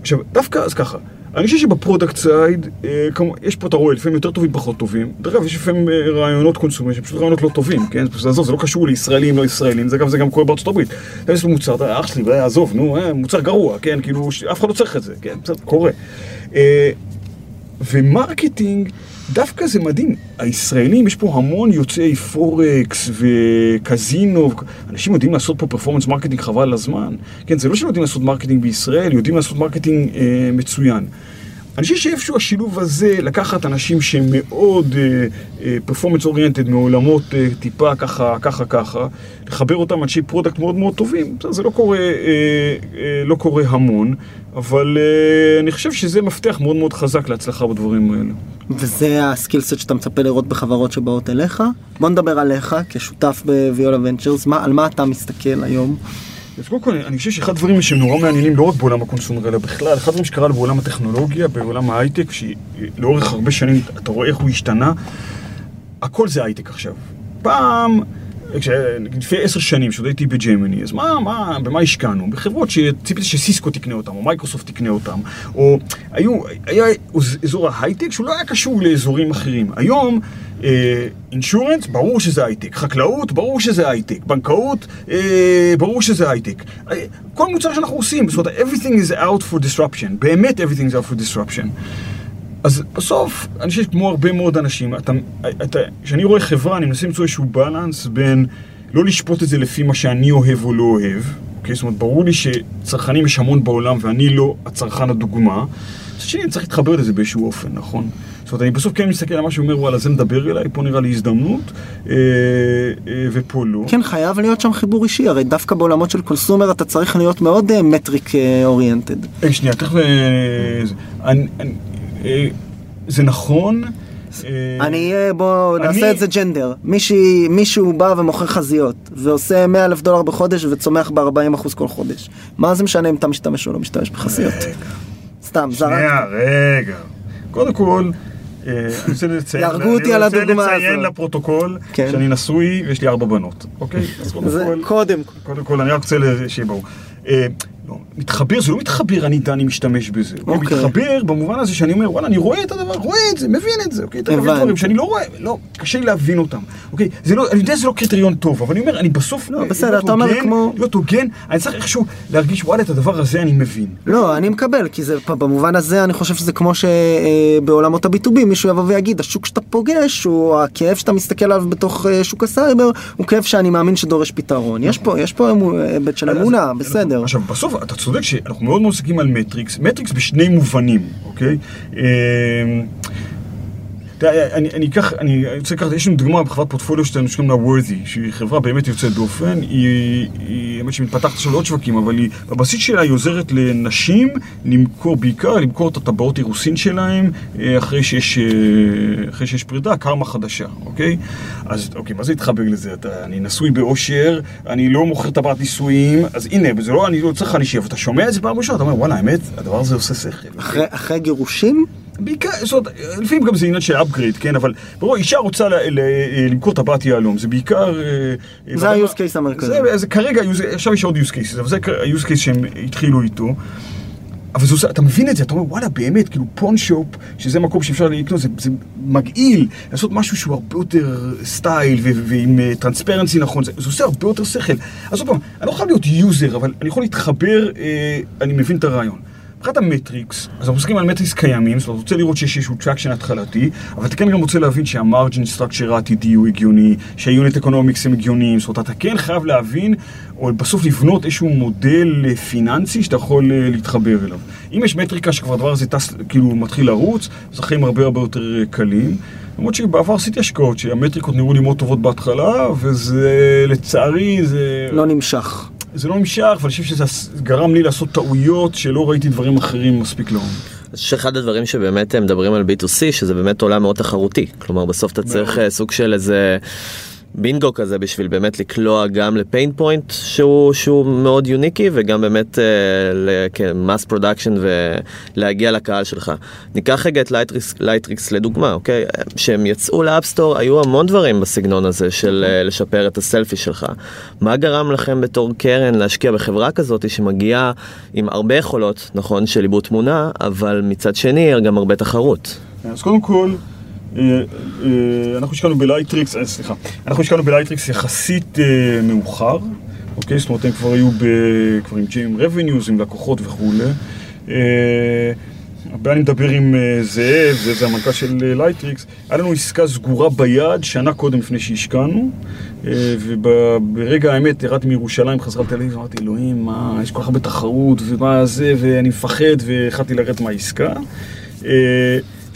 עכשיו, דווקא אז ככה, אני חושב שב product side, אה, יש פה, אתה רואה, לפעמים יותר טובים, פחות טובים. דרך אגב, יש לפעמים אה, רעיונות consumer שהם פשוט רעיונות לא טובים, כן? עזוב, זה לא קשור לישראלים, לא ישראלים, זה גם, זה גם קורה בארצות הברית. אתה יש מוצר, אח שלי, אה, עזוב, נו, מוצר גרוע, כן? כאילו, אף אחד לא צריך את זה, כן? בסדר, קורה. ו marketing, דווקא זה מדהים. הישראלים, יש פה המון יוצאי forex וקזינו, אנשים יודעים לעשות פה performance marketing חבל על הזמן. כן, זה לא שהם יודעים לעשות marketing בישראל, יודעים לעשות marketing אה, מצוין. אני חושב שאיפשהו השילוב הזה, לקחת אנשים שהם מאוד performance uh, oriented מעולמות uh, טיפה ככה, ככה, ככה, לחבר אותם אנשי product מאוד מאוד טובים, זה לא קורה, uh, uh, לא קורה המון, אבל uh, אני חושב שזה מפתח מאוד מאוד חזק להצלחה בדברים האלה. וזה ה skillset שאתה מצפה לראות בחברות שבאות אליך. בוא נדבר עליך כשותף בוויולה ונצ'רס, על מה אתה מסתכל היום? אז קודם כל, אני חושב שאחד הדברים שהם נורא מעניינים לא רק בעולם ה consumer, אלא בכלל, אחד הדברים שקרה בעולם הטכנולוגיה, בעולם ההייטק, שלאורך הרבה שנים אתה רואה איך הוא השתנה, הכל זה הייטק עכשיו. פעם, לפני עשר שנים, כשעוד הייתי בג'מיני, אז מה, מה, במה השקענו? בחברות שציפיתי שסיסקו תקנה אותם, או מייקרוסופט תקנה אותם, או היו, היה אזור ההייטק שהוא לא היה קשור לאזורים אחרים. היום, insurance, ברור שזה הייטק, חקלאות, ברור שזה הייטק, בנקאות, אה, ברור שזה הייטק. אה, כל מוצר שאנחנו עושים, זאת אומרת, everything is out for disruption, באמת everything is out for disruption. אז בסוף, אני חושב כמו הרבה מאוד אנשים, כשאני רואה חברה, אני מנסה למצוא איזשהו בלנס בין לא לשפוט את זה לפי מה שאני אוהב או לא אוהב, אוקיי? זאת אומרת, ברור לי שצרכנים יש המון בעולם ואני לא הצרכן הדוגמה. מצד שני, אני צריך להתחבר לזה באיזשהו אופן, נכון? זאת אומרת, אני בסוף כן מסתכל על מה שאומר, וואלה, זה מדבר אליי, פה נראה לי הזדמנות, אה, אה, ופה לא. כן, חייב להיות שם חיבור אישי, הרי דווקא בעולמות של קונסומר אתה צריך להיות מאוד מטריק אה, אוריינטד. שנייה, תכף... זה נכון. אני, בוא נעשה את זה ג'נדר. מישהו בא ומוכר חזיות, ועושה 100 אלף דולר בחודש וצומח ב-40% כל חודש. מה זה משנה אם אתה משתמש או לא משתמש בחזיות? סתם, זרק. שנייה, רגע. קודם כל... אה, אני רוצה לציין, יהרגו אותי על הדוגמה הזאת. אני רוצה לציין לפרוטוקול כן. שאני נשוי ויש לי ארבע בנות, אוקיי? קודם כל, קודם. קודם כל, אני רק רוצה שיהיה ברור. אה, לא, מתחבר, זה לא מתחבר, אני דני משתמש בזה. Okay. אוקיי. מתחבר במובן הזה שאני אומר, וואלה, אני רואה את הדבר, רואה את זה, מבין את זה, אוקיי? Okay? הבנתי. דברים שאני לא רואה, לא, קשה לי להבין אותם. אוקיי? זה לא, אני יודע שזה לא קריטריון טוב, אבל אני אומר, אני בסוף... לא, בסדר, אתה אומר כמו... להיות הוגן, אני צריך איכשהו להרגיש, וואלה, את הדבר הזה אני מבין. לא, אני מקבל, כי זה, במובן הזה, אני חושב שזה כמו שבעולמות הביטובי, מישהו יבוא ויגיד, השוק שאתה פוגש, או הכאב שאתה מסתכל עליו בתוך אה, שוק הסייבר, הוא כאב שאני מאמין שדורש פתרון. יש פה, יש פה היבט של אמונה, בסדר. עכשיו, בסוף, אתה צודק שאנחנו מאוד מאוד על metrics, metrics בשני מובנים, אוקיי? אני, אני אקח, אני רוצה לקחת, יש לנו דוגמה בחברת פורטפוליו שלנו שקוראים לה worthy, שהיא חברה באמת יוצאת דופן, היא, האמת שהיא מתפתחת עכשיו לעוד שווקים, אבל היא, בבסיס שלה היא עוזרת לנשים למכור בעיקר, למכור את הטבעות אירוסין שלהם אה, אחרי שיש, אה, אחרי שיש פרידה, קרמה חדשה, אוקיי? אז אוקיי, מה זה התחבר לזה? אתה, אני נשוי באושר, אני לא מוכר טבעת נישואים, אז הנה, וזה לא, אני לא צריך חנישי, אבל אתה שומע את זה פעם ראשונה, אתה אומר, וואלה, האמת, הדבר הזה עושה שכל. אחרי, אחרי גירושים? בעיקר, זאת אומרת, לפעמים גם זה עניין של upgrade, כן, אבל ברור, אישה רוצה למכור טבעת יהלום, זה בעיקר... אה, זה ה-use case המרכזי. זה כרגע, עכשיו יש עוד use cases, אבל זה ה-use case שהם התחילו איתו. אבל זה, אתה מבין את זה, אתה אומר, וואלה, באמת, כאילו pawn shop, שזה מקום שאפשר לקנות, זה, זה מגעיל, לעשות משהו שהוא הרבה יותר style ועם transparency נכון, זה, זה עושה הרבה יותר שכל. אז עוד פעם, אני לא חייב להיות user, אבל אני יכול להתחבר, אה, אני מבין את הרעיון. מבחינת ה metrics, אז אנחנו מסתכלים על metrics קיימים, זאת אומרת, רוצה לראות שיש איזשהו traction התחלתי, אבל אתה כן גם רוצה להבין שה margin structure העתידי הוא הגיוני, שה unit economics הם הגיוניים, זאת אומרת, אתה כן חייב להבין, או בסוף לבנות איזשהו מודל אה, פיננסי שאתה יכול אה, להתחבר אליו. אם יש מטריקה שכבר הדבר הזה טס, כאילו מתחיל לרוץ, אז החיים הרבה הרבה יותר אה, קלים. למרות שבעבר עשיתי השקעות שהמטריקות נראו לי מאוד טובות בהתחלה, וזה, לצערי, זה... לא נמשך. זה לא נמשך, ואני חושב שזה גרם לי לעשות טעויות שלא ראיתי דברים אחרים מספיק לעומק. אני חושב שאחד הדברים שבאמת מדברים על B2C, שזה באמת עולם מאוד תחרותי. כלומר, בסוף אתה צריך אה, סוג של איזה... בינגו כזה בשביל באמת לקלוע גם ל pain point שהוא, שהוא מאוד unique-י וגם באמת ל mass uh, production ולהגיע לקהל שלך. ניקח רגע את לייטריקס לדוגמה, אוקיי? כשהם יצאו ל App Store היו המון דברים בסגנון הזה של uh, לשפר את הסלפי שלך. מה גרם לכם בתור קרן להשקיע בחברה כזאת שמגיעה עם הרבה יכולות, נכון, של עיבוד תמונה, אבל מצד שני גם הרבה תחרות? אז קודם כל... אה, אה, אנחנו השקענו בלייטריקס, אה, סליחה, אנחנו השקענו בלייטריקס יחסית מאוחר, אוקיי? זאת אומרת, הם כבר היו כבר עם good revenues, עם לקוחות וכולי. הרבה אני מדבר עם זאב, זה המנכ"ל של לייטריקס, היה לנו עסקה סגורה ביד שנה קודם לפני שהשקענו, וברגע האמת ירדתי מירושלים, חזרה לתל אביב, אמרתי, אלוהים, מה, יש כל כך הרבה תחרות, ומה זה, ואני מפחד, והחלטתי לרדת מהעסקה.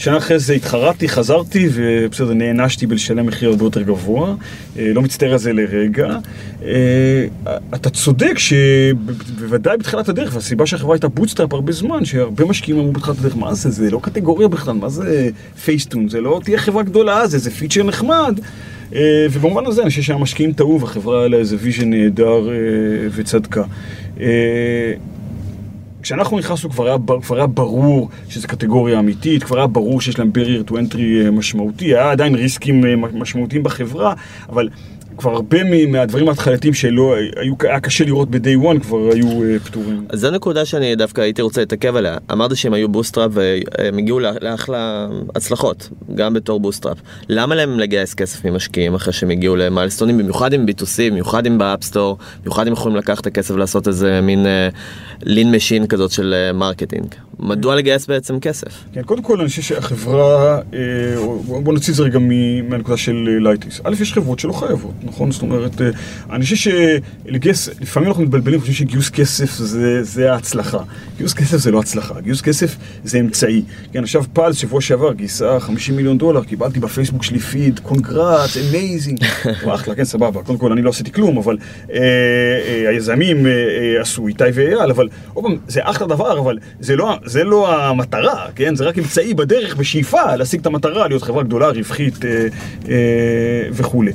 שנה אחרי זה התחרטתי, חזרתי, ובסדר, נענשתי בלשלם מחיר הרבה יותר גבוה. אה, לא מצטער על זה לרגע. אה, אתה צודק שבוודאי בתחילת הדרך, והסיבה שהחברה הייתה bootstrap הרבה זמן, שהרבה משקיעים אמרו בתחילת הדרך, מה זה, זה לא קטגוריה בכלל, מה זה Facetune, זה לא תהיה חברה גדולה, זה, זה פיצ'ר נחמד. אה, ובמובן הזה אני חושב שהמשקיעים טעו והחברה היה לה איזה vision נהדר וצדקה. כשאנחנו נכנסנו כבר היה, כבר היה ברור שזו קטגוריה אמיתית, כבר היה ברור שיש להם barrier to entry אה, משמעותי, היה עדיין risk-ים אה, משמעותיים בחברה, אבל כבר הרבה מהדברים ההתחלתיים שלא היו, היה קשה לראות ב-day one כבר היו אה, פתורים. אז זו נקודה שאני דווקא הייתי רוצה להתעכב עליה. אמרת שהם היו bootstrap והם הגיעו לה- לאחלה הצלחות, גם בתור bootstrap. למה להם לגייס כסף ממשקיעים אחרי שהם הגיעו ל milestone-ים, במיוחד עם B2C, במיוחד עם ב App Store, במיוחד אם יכולים לקחת את הכסף לעשות איזה מין lean machine כזאת של אה, marketing. מדוע לגייס בעצם כסף? כן, קודם כל אני חושב שהחברה, אה, בוא נוציא את זה רגע מהנקודה של אה, לייטריקס. א', יש חברות שלא חייבות, נכון? זאת אומרת, אה, אני חושב שלגייס, לפעמים אנחנו מתבלבלים, חושבים שגיוס כסף זה, זה ההצלחה. גיוס כסף זה לא הצלחה, גיוס כסף זה אמצעי. כן, עכשיו פלס, שבוע שעבר, גייסה 50 מיליון דולר, קיבלתי בפייסבוק שלי פיד, congrats, amazing. אחלה, כן, סבבה. קודם כל, אני לא עשיתי כלום, אבל אה, אה, היזמים אה, אה, עשו איתי ואייל, אבל עוד פעם, זה אחלה דבר, אבל זה לא, זה לא המטרה, כן? זה רק אמצעי בדרך, בשאיפה, להשיג את המטרה, להיות חברה גדולה, רווחית אה, אה, וכולי.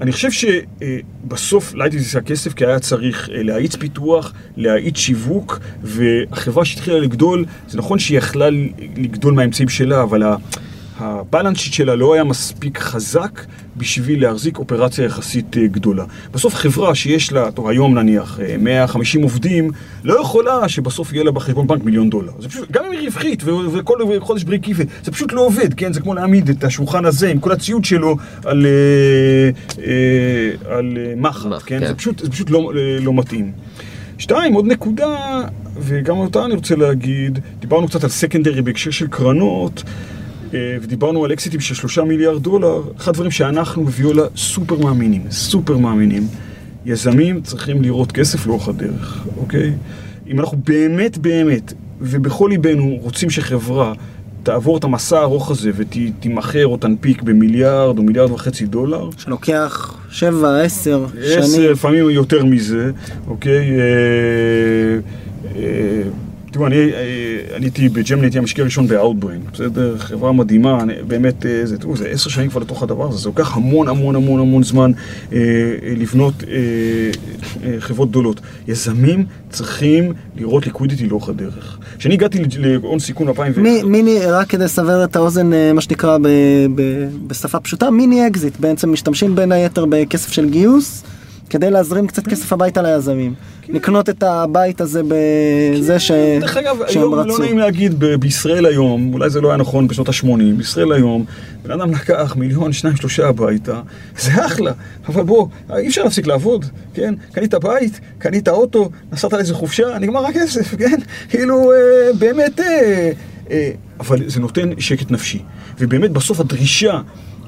אני חושב שבסוף Lightricks עשה כסף כי היה צריך אה, להאיץ פיתוח, להאיץ שיווק, והחברה שהתחילה לגדול, זה נכון שהיא יכלה לגדול מהאמצעים שלה, אבל הבלנס שיט שלה לא היה מספיק חזק בשביל להחזיק אופרציה יחסית אה, גדולה. בסוף חברה שיש לה, טוב היום נניח, אה, 150 עובדים, לא יכולה שבסוף יהיה לה בחשבון בנק מיליון דולר. זה פשוט, גם אם היא רווחית וכל חודש בריק איבן, זה פשוט לא עובד, כן? זה כמו להעמיד את השולחן הזה עם כל הציוד שלו על, אה, אה, על אה, מחט, כן? כן. זה פשוט, זה פשוט לא, אה, לא מתאים. שתיים, עוד נקודה, וגם אותה אני רוצה להגיד, דיברנו קצת על סקנדרי בהקשר של קרנות, אה, ודיברנו על אקזיטים של שלושה מיליארד דולר, אחד הדברים שאנחנו בוויולה סופר מאמינים, סופר מאמינים, יזמים צריכים לראות כסף לאורך הדרך, אוקיי? אם אנחנו באמת באמת, ובכל ליבנו רוצים שחברה תעבור את המסע הארוך הזה ותימכר או תנפיק במיליארד או מיליארד וחצי דולר, שלוקח 7, 10 עשר, שנים. לפעמים יותר מזה, אוקיי? אה, אה, תראו, אני אה, הייתי בג'מני, הייתי המשקיע הראשון ב-Outbrain, בסדר? חברה מדהימה, באמת, אה, זה, תראו, זה עשר שנים כבר לתוך הדבר הזה, זה לוקח המון המון המון המון זמן אה, אה, לבנות אה, אה, חברות גדולות. יזמים צריכים לראות ליקווידיטי לאורך הדרך. כשאני הגעתי להון סיכון ב-2001, מי- מיני, רק כדי לסבר את האוזן, מה שנקרא ב- ב- בשפה פשוטה, מיני אקזיט. בעצם משתמשים בין היתר בכסף של גיוס, כדי להזרים קצת כסף הביתה ליזמים. לקנות את הבית הזה בזה ש- דרך אגב, היום לא רצו. נעים להגיד, ב- בישראל היום, אולי זה לא היה נכון בשנות ה-80, בישראל היום, בן אדם לקח מיליון, שניים, שלושה הביתה, זה אחלה, אבל בוא, אי אפשר להפסיק לעבוד, כן? קנית בית, קנית אוטו, נסעת לאיזה חופשה, נגמר הכסף, כן? כאילו, אה, באמת, אה, אה, אבל זה נותן שקט נפשי. ובאמת, בסוף הדרישה...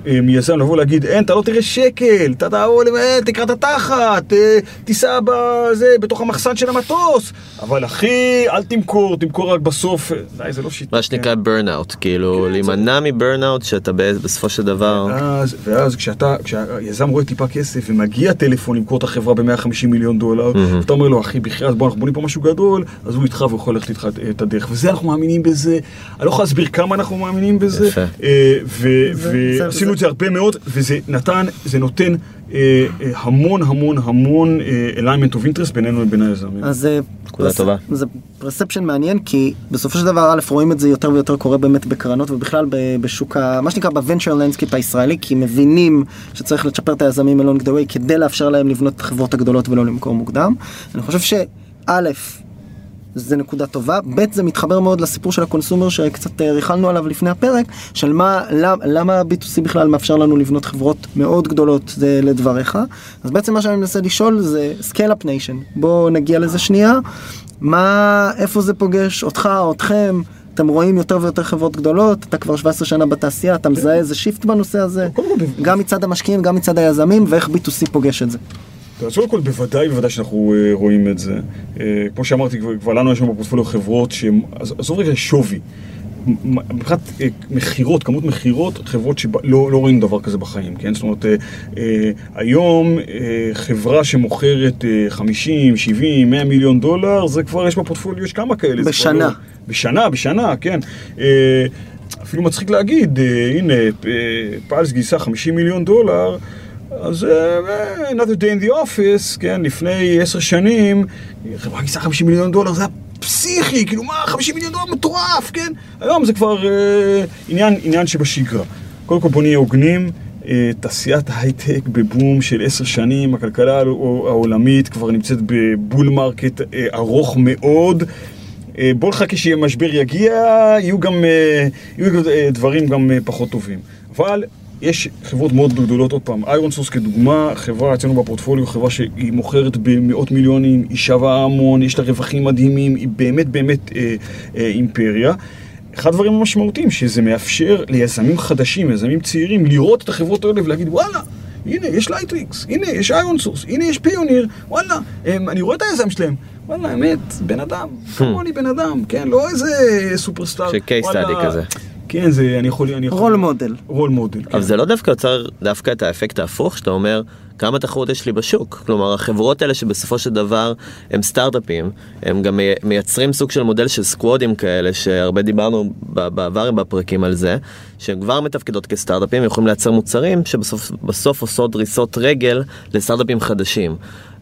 אה, מיזם לבוא להגיד, אין, אתה לא תראה שקל, אתה תבוא, אה, תקרא את התחת, אה, תיסע בזה, בתוך המחסן של המטוס, אבל אחי, אל תמכור, תמכור רק בסוף, די, זה לא שיטה. מה שנקרא burnout, כאילו כן, להימנע מברנאוט שאתה ב- בסופו של דבר... ואז, ואז כשאתה, כשהיזם רואה טיפה כסף ומגיע טלפון למכור את החברה ב-150 מיליון דולר. אתה אומר לו, אחי, בחייאת, בוא, אנחנו בונים פה משהו גדול, אז הוא איתך ויכול ללכת איתך את- הדרך. וזה, אנחנו מאמינים בזה. אני לא יכול להסביר כמה אנחנו מאמינים בזה. ועשינו זה- את זה הרבה מאוד, וזה נתן, זה נותן אה, אה, המון המון המון אה, alignment of interest בינינו לבין היזמים. אז זה נקודה פרס- טובה. זה perception מעניין כי בסופו של דבר א' רואים את זה יותר ויותר קורה באמת בקרנות ובכלל ב- בשוק ה... מה שנקרא ב venture landscape הישראלי כי מבינים שצריך לצ'פר את היזמים along the way כדי לאפשר להם לבנות את החברות הגדולות ולא למכור מוקדם. אני חושב שא' זה נקודה טובה, ב' זה מתחבר מאוד לסיפור של ה consumer שקצת אה, ריכלנו עליו לפני הפרק, של מה, למה, למה B2C בכלל מאפשר לנו לבנות חברות מאוד גדולות, זה לדבריך. אז בעצם מה שאני מנסה לשאול זה scale up nation, בואו נגיע לזה שנייה, מה, איפה זה פוגש אותך או אתכם? אתם רואים יותר ויותר חברות גדולות, אתה כבר 17 שנה בתעשייה, אתה מזהה איזה shift בנושא הזה, גם מצד המשקיעים, גם מצד היזמים, ואיך B2C פוגש את זה. אז קודם כל בוודאי בוודאי שאנחנו אה, רואים את זה. אה, כמו שאמרתי, כבר, כבר לנו יש לנו בפורטפוליו חברות שהן, עז- עזוב רגע שווי. מבחינת אה, מכירות, כמות מכירות, חברות שלא לא רואים דבר כזה בחיים, כן? זאת אומרת, אה, אה, היום אה, חברה שמוכרת אה, 50, 70, 100 מיליון דולר, זה כבר יש בפורטפוליו, יש כמה כאלה. בשנה. לא- בשנה, בשנה, כן. אה, אפילו מצחיק להגיד, אה, הנה, פלס גייסה 50 מיליון דולר, אז אה, another day in the office, כן, לפני עשר שנים, חברה גייסה 50 מיליון דולר, זה היה פסיכי, כאילו מה, 50 מיליון דולר מטורף, כן? היום זה כבר אה, עניין, עניין שבשגרה. קודם כל בוא נהיה הוגנים, אה, תעשיית הייטק בבום של עשר שנים, הכלכלה העולמית כבר נמצאת ב bull market אה, ארוך מאוד. אה, בוא נחכה שמשבר יגיע, יהיו גם יהיו דברים גם פחות טובים. אבל יש חברות מאוד גדולות, עוד פעם, ironSource כדוגמה, חברה אצלנו בפורטפוליו, חברה שהיא מוכרת במאות מיליונים, היא שווה המון, יש לה רווחים מדהימים, היא באמת באמת אה, אה, אימפריה. אחד הדברים המשמעותיים, שזה מאפשר ליזמים חדשים, יזמים צעירים, לראות את החברות האלה ולהגיד, וואלה, הנה, יש Lightricks, הנה, יש ironSource, הנה, יש Payoneer, וואלה, הם, אני רואה את היזם שלהם. וואלה, אמת, בן אדם, hmm. כמוני בן אדם, כן, לא איזה סופרסטאר. ש case study כזה. כן, זה, אני יכול... אני יכול... role model. role model, כן. אבל זה לא דווקא יוצר דווקא את האפקט ההפוך, שאתה אומר, כמה תחרות יש לי בשוק. כלומר, החברות האלה שבסופו של דבר הם סטארט-אפים, הם גם מייצרים סוג של מודל של סקוודים כאלה, שהרבה דיברנו בעבר בפרקים על זה, שהם כבר מתפקדות כסטארט-אפים, יכולים לייצר מוצרים שבסוף עושות דריסות רגל לסטארט-אפים חדשים.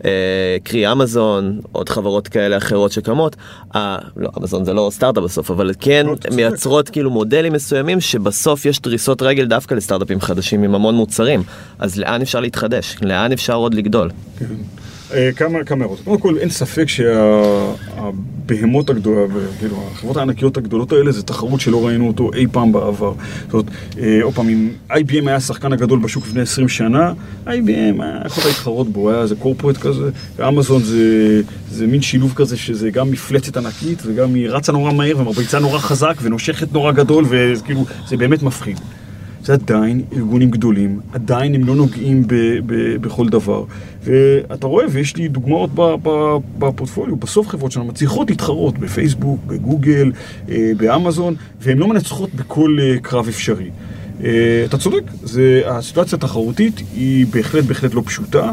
אה, קרי אמזון, עוד חברות כאלה אחרות שקמות, אה, לא, אמזון זה לא סטארט-אפ בסוף, אבל כן לא, מייצרות כאילו מודלים מסוימים שבסוף יש דריסות רגל דווקא לסטארט-אפים חדשים עם המון מוצרים. אז לאן אפשר להתחדש? לאן אפשר עוד לגדול? כן. אה, כמה, כמה הערות. קודם כל, אין ספק שהבהמות הגדולות, כאילו, החברות הענקיות הגדולות האלה, זה תחרות שלא ראינו אותו אי פעם בעבר. זאת אומרת, אה, עוד פעם, אם IBM היה השחקן הגדול בשוק לפני 20 שנה, IBM היה יכול להתחרות בו, היה איזה קורפרט כזה, ואמזון זה, זה מין שילוב כזה שזה גם מפלצת ענקית, וגם היא רצה נורא מהר ומרביצה נורא חזק ונושכת נורא גדול, וכאילו, זה באמת מפחיד. זה עדיין ארגונים גדולים, עדיין הם לא נוגעים ב, ב, בכל דבר. ואתה רואה, ויש לי דוגמאות בפורטפוליו, בסוף חברות שלנו מצליחות להתחרות בפייסבוק, בגוגל, אה, באמזון, והן לא מנצחות בכל אה, קרב אפשרי. אה, אתה צודק, זה, הסיטואציה התחרותית היא בהחלט בהחלט לא פשוטה.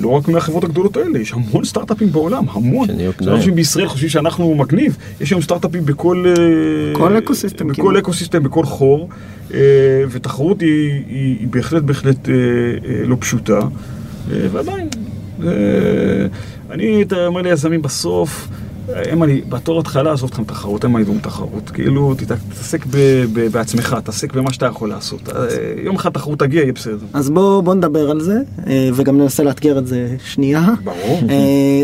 לא רק מהחברות הגדולות האלה, יש המון סטארט-אפים בעולם, המון. אנשים בישראל חושבים שאנחנו מגניב, יש היום סטארט-אפים בכל... כל אקוסיסטם. בכל אקוסיסטם, בכל חור. אה, ותחרות היא, היא, היא בהחלט בהחלט אה, אה, לא פשוטה, ועדיין, אני, אתה אומר ליזמים בסוף, מה לי, בתור התחלה עזוב אותך מתחרות, אין מה לדון תחרות. כאילו, תתעסק בעצמך, תתעסק במה שאתה יכול לעשות. יום אחד תחרות תגיע, יהיה בסדר. אז בואו בוא נדבר על זה, וגם ננסה לאתגר את זה שנייה. ברור.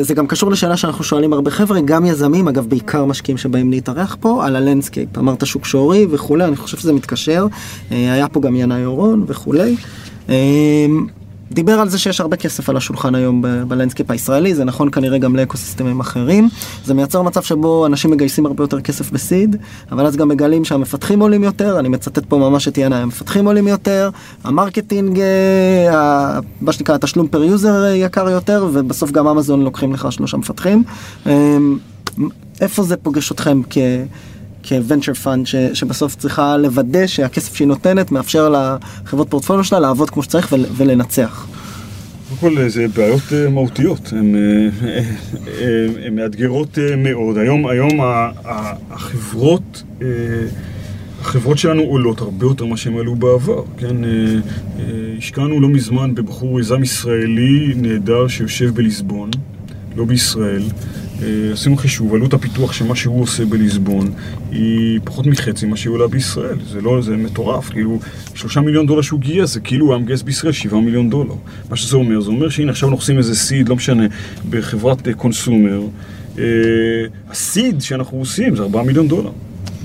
זה גם קשור לשאלה שאנחנו שואלים הרבה חבר'ה, גם יזמים, אגב, בעיקר משקיעים שבאים להתארח פה, על ה landscape. אמרת שוק שורי וכולי, אני חושב שזה מתקשר. היה פה גם ינאי אורון וכולי. דיבר על זה שיש הרבה כסף על השולחן היום ב landscape הישראלי, זה נכון כנראה גם לאקוסיסטמים אחרים. זה מייצר מצב שבו אנשים מגייסים הרבה יותר כסף ב seed, אבל אז גם מגלים שהמפתחים עולים יותר, אני מצטט פה ממש את ינאי, המפתחים עולים יותר, ה marketing, אה, מה שנקרא התשלום per user יקר יותר, ובסוף גם אמזון לוקחים לך שלושה מפתחים. אמ, איפה זה פוגש אתכם כ... כ venture fund שבסוף צריכה לוודא שהכסף שהיא נותנת מאפשר לחברות פורטפוליו שלה לעבוד כמו שצריך ול, ולנצח. קודם כל זה בעיות uh, מהותיות, הן uh, מאתגרות uh, מאוד. היום, היום החברות, החברות שלנו עולות הרבה יותר ממה שהן עלו בעבר. כן, השקענו לא מזמן בבחור יזם ישראלי נהדר שיושב בליסבון, לא בישראל. אה, עשינו חישוב, עלות הפיתוח של מה שהוא עושה בליסבון היא פחות מחצי ממה שהיא עולה בישראל. זה לא, זה מטורף, כאילו, שלושה מיליון דולר שהוא גייס, זה כאילו הוא היה מגייס בישראל שבעה מיליון דולר. מה שזה אומר, זה אומר שהנה עכשיו אנחנו עושים איזה seed, לא משנה, בחברת consumer. אה, ה seed שאנחנו עושים זה ארבעה מיליון דולר.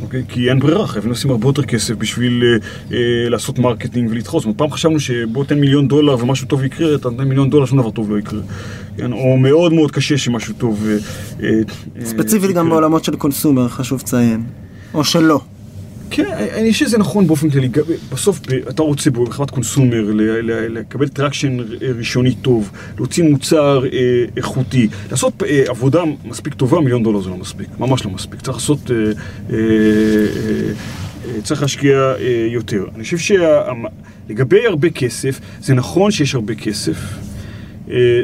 אוקיי? כי אין ברירה, חייבים לשים הרבה יותר כסף בשביל אה, אה, לעשות marketing ולדחוס. פעם חשבנו שבוא תן מיליון דולר ומשהו טוב יקרה, אתה נותן מיליון דולר, שום דבר טוב לא יקרה. כן? או מאוד מאוד קשה שמשהו טוב אה, אה, ספציפית אה, גם בעולמות של consumer, חשוב לציין. או שלא. כן, אני חושב שזה נכון באופן כללי. בסוף אתה רוצה בחברת consumer לקבל traction ראשוני טוב, להוציא מוצר אה, איכותי, לעשות אה, עבודה מספיק טובה, מיליון דולר זה לא מספיק, ממש לא מספיק. צריך לעשות, אה, צריך להשקיע יותר. אני חושב שלגבי הרבה כסף, זה נכון שיש הרבה כסף.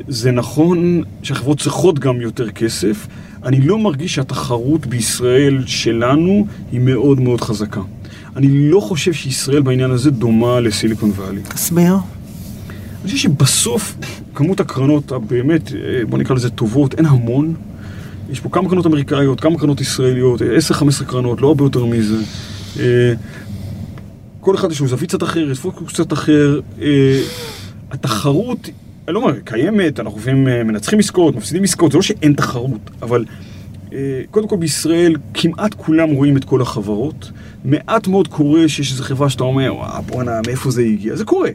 זה נכון שהחברות צריכות גם יותר כסף. אני לא מרגיש שהתחרות בישראל שלנו היא מאוד מאוד חזקה. אני לא חושב שישראל בעניין הזה דומה לסיליקון וואלי. תסביר. אני חושב שבסוף כמות הקרנות הבאמת, בוא נקרא לזה טובות, אין המון. יש פה כמה קרנות אמריקאיות, כמה קרנות ישראליות, 10-15 קרנות, לא הרבה יותר מזה. כל אחד יש לו זווית קצת אחרת, פוקוס קצת אחר. אה, התחרות, לא אומר, קיימת, אנחנו לפעמים אה, מנצחים עסקאות, מפסידים עסקאות, זה לא שאין תחרות, אבל אה, קודם כל בישראל כמעט כולם רואים את כל החברות. מעט מאוד קורה שיש איזו חברה שאתה אומר, וואו, בואנה, מאיפה זה הגיע? זה קורה.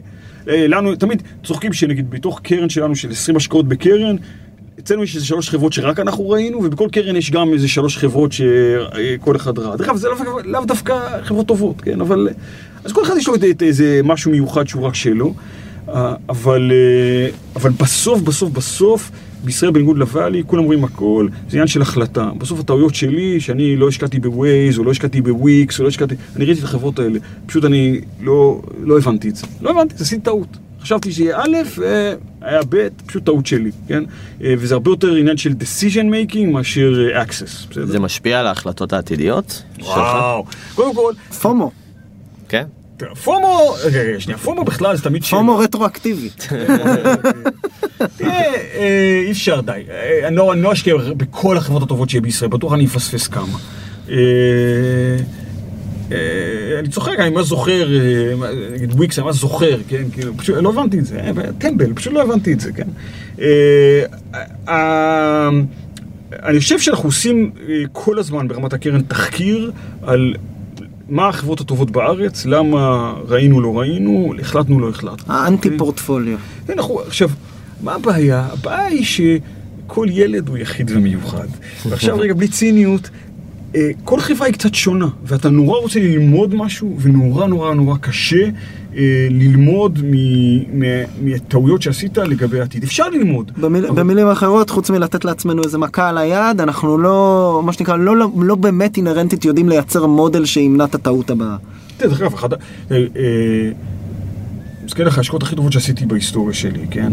אה, לנו, תמיד צוחקים שנגיד בתוך קרן שלנו של 20 השקעות בקרן, אצלנו יש איזה שלוש חברות שרק אנחנו ראינו, ובכל קרן יש גם איזה שלוש חברות שכל אחד ראה. דרך אגב, זה לאו, לאו דווקא חברות טובות, כן? אבל... אז כל אחד יש לו איזה משהו מיוחד שהוא רק שלו. אה, אבל, אה, אבל בסוף, בסוף, בסוף, בישראל בניגוד לוואלי, כולם רואים הכל, זה עניין של החלטה. בסוף הטעויות שלי, שאני לא השקעתי בווייז, או לא השקעתי בוויקס, או לא השקעתי... אני ראיתי את החברות האלה, פשוט אני לא, לא הבנתי את זה. לא הבנתי, זה עשיתי טעות. חשבתי שזה יהיה א', היה ב', פשוט טעות שלי, כן? אה, וזה הרבה יותר עניין של decision making מאשר access, בסדר? זה משפיע על ההחלטות העתידיות שלך? וואו. קודם כל, פומו. כן. פומו, רגע, רגע, שנייה, פומו בכלל זה תמיד שאלה. פומו רטרואקטיבית. תראה, אה, אי אפשר די. אה, אני לא אני לא אשקיע בכל החברות הטובות שיהיה בישראל, בטוח אני אפספס כמה. אה, אני צוחק, אני ממש זוכר, נגיד וויקס, אני ממש זוכר, כן, כאילו, פשוט לא הבנתי את זה, טמבל, פשוט לא הבנתי את זה, כן. אה, אני חושב שאנחנו עושים כל הזמן ברמת הקרן תחקיר על מה החברות הטובות בארץ, למה ראינו, לא ראינו, החלטנו, לא החלטנו. האנטי פורטפוליו. כן, אנחנו, עכשיו, מה הבעיה? הבעיה היא שכל ילד הוא יחיד ומיוחד. ועכשיו רגע, בלי ציניות, אה, כל חברה היא קצת שונה, ואתה נורא רוצה ללמוד משהו, ונורא נורא נורא קשה אה, ללמוד מ- מ- מהטעויות שעשית לגבי העתיד. אפשר ללמוד. במיל, אבל- במילים אחרות, חוץ מלתת לעצמנו איזה מכה על היד, אנחנו לא, מה שנקרא, לא, לא, לא באמת אינהרנטית יודעים לייצר מודל שימנע את הטעות הבאה. תראה, דרך אגב, אחד. אה, אה, מזכיר לך, ההשקעות הכי טובות שעשיתי בהיסטוריה שלי, כן?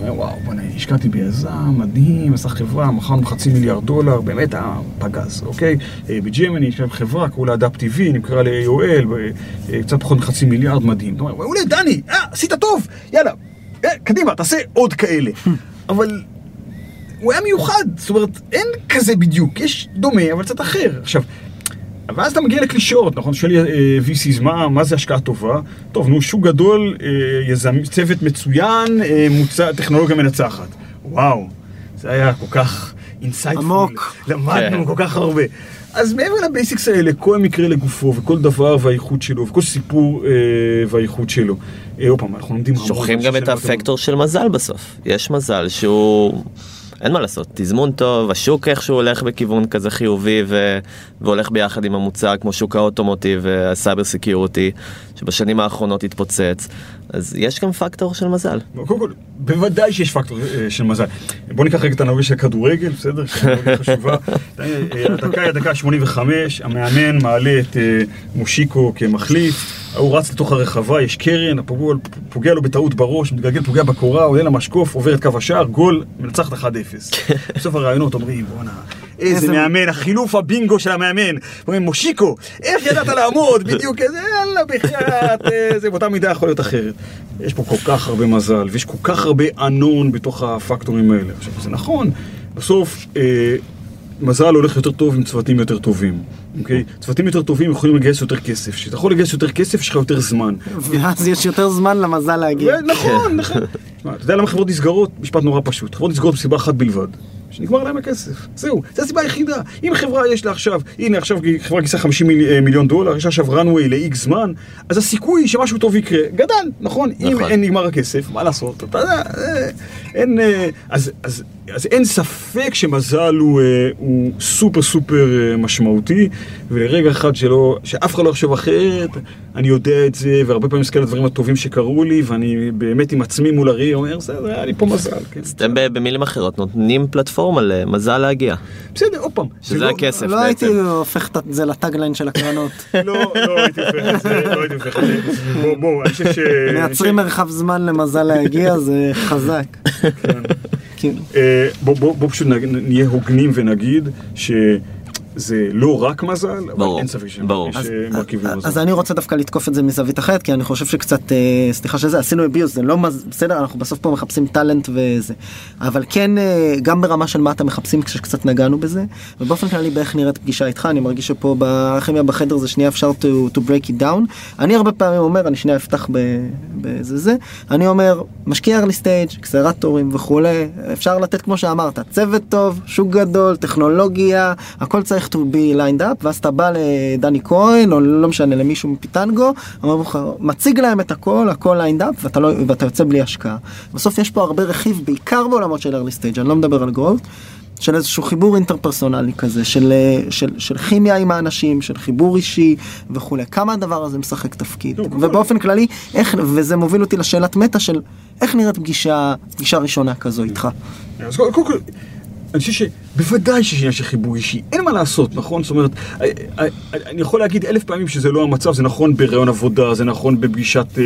וואו, בוא'נה, השקעתי ביזם, מדהים, עשה חברה, מכרנו חצי מיליארד דולר, באמת היה פגז, אוקיי? אה, בג'מני, יש להם חברה, קראו לה אדאפ TV, נמכרה ל-AOL, אה, קצת פחות מחצי מיליארד, מדהים. אתה אומר, מעולה, דני, אה, עשית טוב, יאללה, אה, קדימה, תעשה עוד כאלה. אבל הוא היה מיוחד, זאת אומרת, אין כזה בדיוק, יש דומה, אבל קצת אחר. עכשיו, ואז אתה מגיע לקלישאות, נכון? שואל אה, VCs, מה, מה זה השקעה טובה? טוב, נו, שוק גדול, אה, יזם, צוות מצוין, אה, מוצר, טכנולוגיה מנצחת. וואו, זה היה כל כך insightful. עמוק. למדנו כן. כל כך הרבה. אז מעבר ל basics האלה, כל מקרה לגופו, וכל דבר והאיכות שלו, וכל סיפור אה, והאיכות שלו. אה, עוד פעם, אנחנו לומדים. שוכחים גם את הפקטור של מזל בסוף. יש מזל שהוא... אין מה לעשות, תזמון טוב, השוק איכשהו הולך בכיוון כזה חיובי ו... והולך ביחד עם המוצר כמו שוק האוטומוטיב והסייבר סקיורטי שבשנים האחרונות התפוצץ, אז יש גם פקטור של מזל. קודם כל, בוודאי שיש פקטור אה, של מזל. בוא ניקח רגע את הנושא של הכדורגל, בסדר? חשובה. אה, הדקה היא הדקה 85, המאמן מעלה את אה, מושיקו כמחליף, הוא רץ לתוך הרחבה, יש קרן, הפוגע, פוגע לו בטעות בראש, מתגלגל, פוגע בקורה, עולה למשקוף, עובר את קו השער, גול, מנצחת 1-0. בסוף הראיונות אומרים, בואנה, איזה מאמן, החילוף הבינגו של המאמן. אומרים, מושיקו, איך ידעת לעמוד? בדיוק איזה, יאללה, בחייאת, זה באותה מידה יכול להיות אחרת. יש פה כל כך הרבה מזל, ויש כל כך הרבה ענון בתוך הפקטורים האלה. עכשיו, זה נכון, בסוף... אה, מזל הולך יותר טוב עם צוותים יותר טובים, אוקיי? צוותים יותר טובים יכולים לגייס יותר כסף. כשאתה יכול לגייס יותר כסף, יש לך יותר זמן. ואז יש יותר זמן למזל להגיע. נכון, נכון. אתה יודע למה חברות נסגרות? משפט נורא פשוט. חברות נסגרות מסיבה אחת בלבד. שנגמר להם הכסף. זהו, זו הסיבה היחידה. אם חברה יש לה עכשיו, הנה עכשיו חברה גייסה 50 מיל, אה, מיליון דולר, יש עכשיו runway ל-X זמן, אז הסיכוי שמשהו טוב יקרה גדל, נכון? אם נכון. אין נגמר הכסף, מה לעשות? אתה יודע, אה, אין... אה, אז, אז, אז אין ספק שמזל הוא, אה, הוא סופר סופר אה, משמעותי, ולרגע אחד שלא, שאף אחד לא יחשוב אחרת, אני יודע את זה, והרבה פעמים מסתכל על הדברים הטובים שקרו לי, ואני באמת עם עצמי מול הראי אומר, בסדר, היה לי פה מזל, כן. אז אתם במילים אחרות נותנים פלטפורמה למזל להגיע. בסדר, עוד פעם. זה שזה לא- הכסף לא הייתי בעצם. הופך את זה לטאגליין של הקרנות. לא, לא הייתי הופך את זה, לא הייתי הופך את זה. בוא, בוא, אני חושב ש... מייצרים מרחב זמן למזל להגיע, זה חזק. כן. אה, בוא, בוא, בוא פשוט נהיה הוגנים ונגיד ש... זה לא רק מזל, אבל ברור, אין ספק שיש ברור. יש, אה, מרכיבי מזל. אז אני רוצה דווקא לתקוף את זה מזווית אחרת כי אני חושב שקצת אה, סליחה שזה עשינו אביוז זה לא מז- בסדר אנחנו בסוף פה מחפשים טאלנט וזה אבל כן אה, גם ברמה של מה אתם מחפשים כשקצת נגענו בזה ובאופן כללי באיך נראית פגישה איתך אני מרגיש שפה בכימיה בחדר זה שנייה אפשר to, to break it down אני הרבה פעמים אומר אני שנייה אפתח ב- בזה זה אני אומר משקיע early stage אקסלרטורים וכולי אפשר לתת כמו שאמרת צוות טוב שוק גדול טכנולוגיה הכל צריך to be lined up ואז אתה בא לדני כהן או לא משנה למישהו מפיטנגו אומר לך מציג להם את הכל הכל lined up ואתה, לא, ואתה יוצא בלי השקעה. בסוף יש פה הרבה רכיב בעיקר בעולמות של early stage אני לא מדבר על growth. של איזשהו חיבור אינטרפרסונלי כזה של, של, של כימיה עם האנשים של חיבור אישי וכולי כמה הדבר הזה משחק תפקיד לא, ובאופן כללי איך וזה מוביל אותי לשאלת מטה של איך נראית פגישה פגישה ראשונה כזו איתך. אז קודם כל, אני חושב שבוודאי שיש עניין של חיבור אישי, אין מה לעשות, נכון? זאת אומרת, אה, אה, אני יכול להגיד אלף פעמים שזה לא המצב, זה נכון בראיון עבודה, זה נכון בפגישת אה,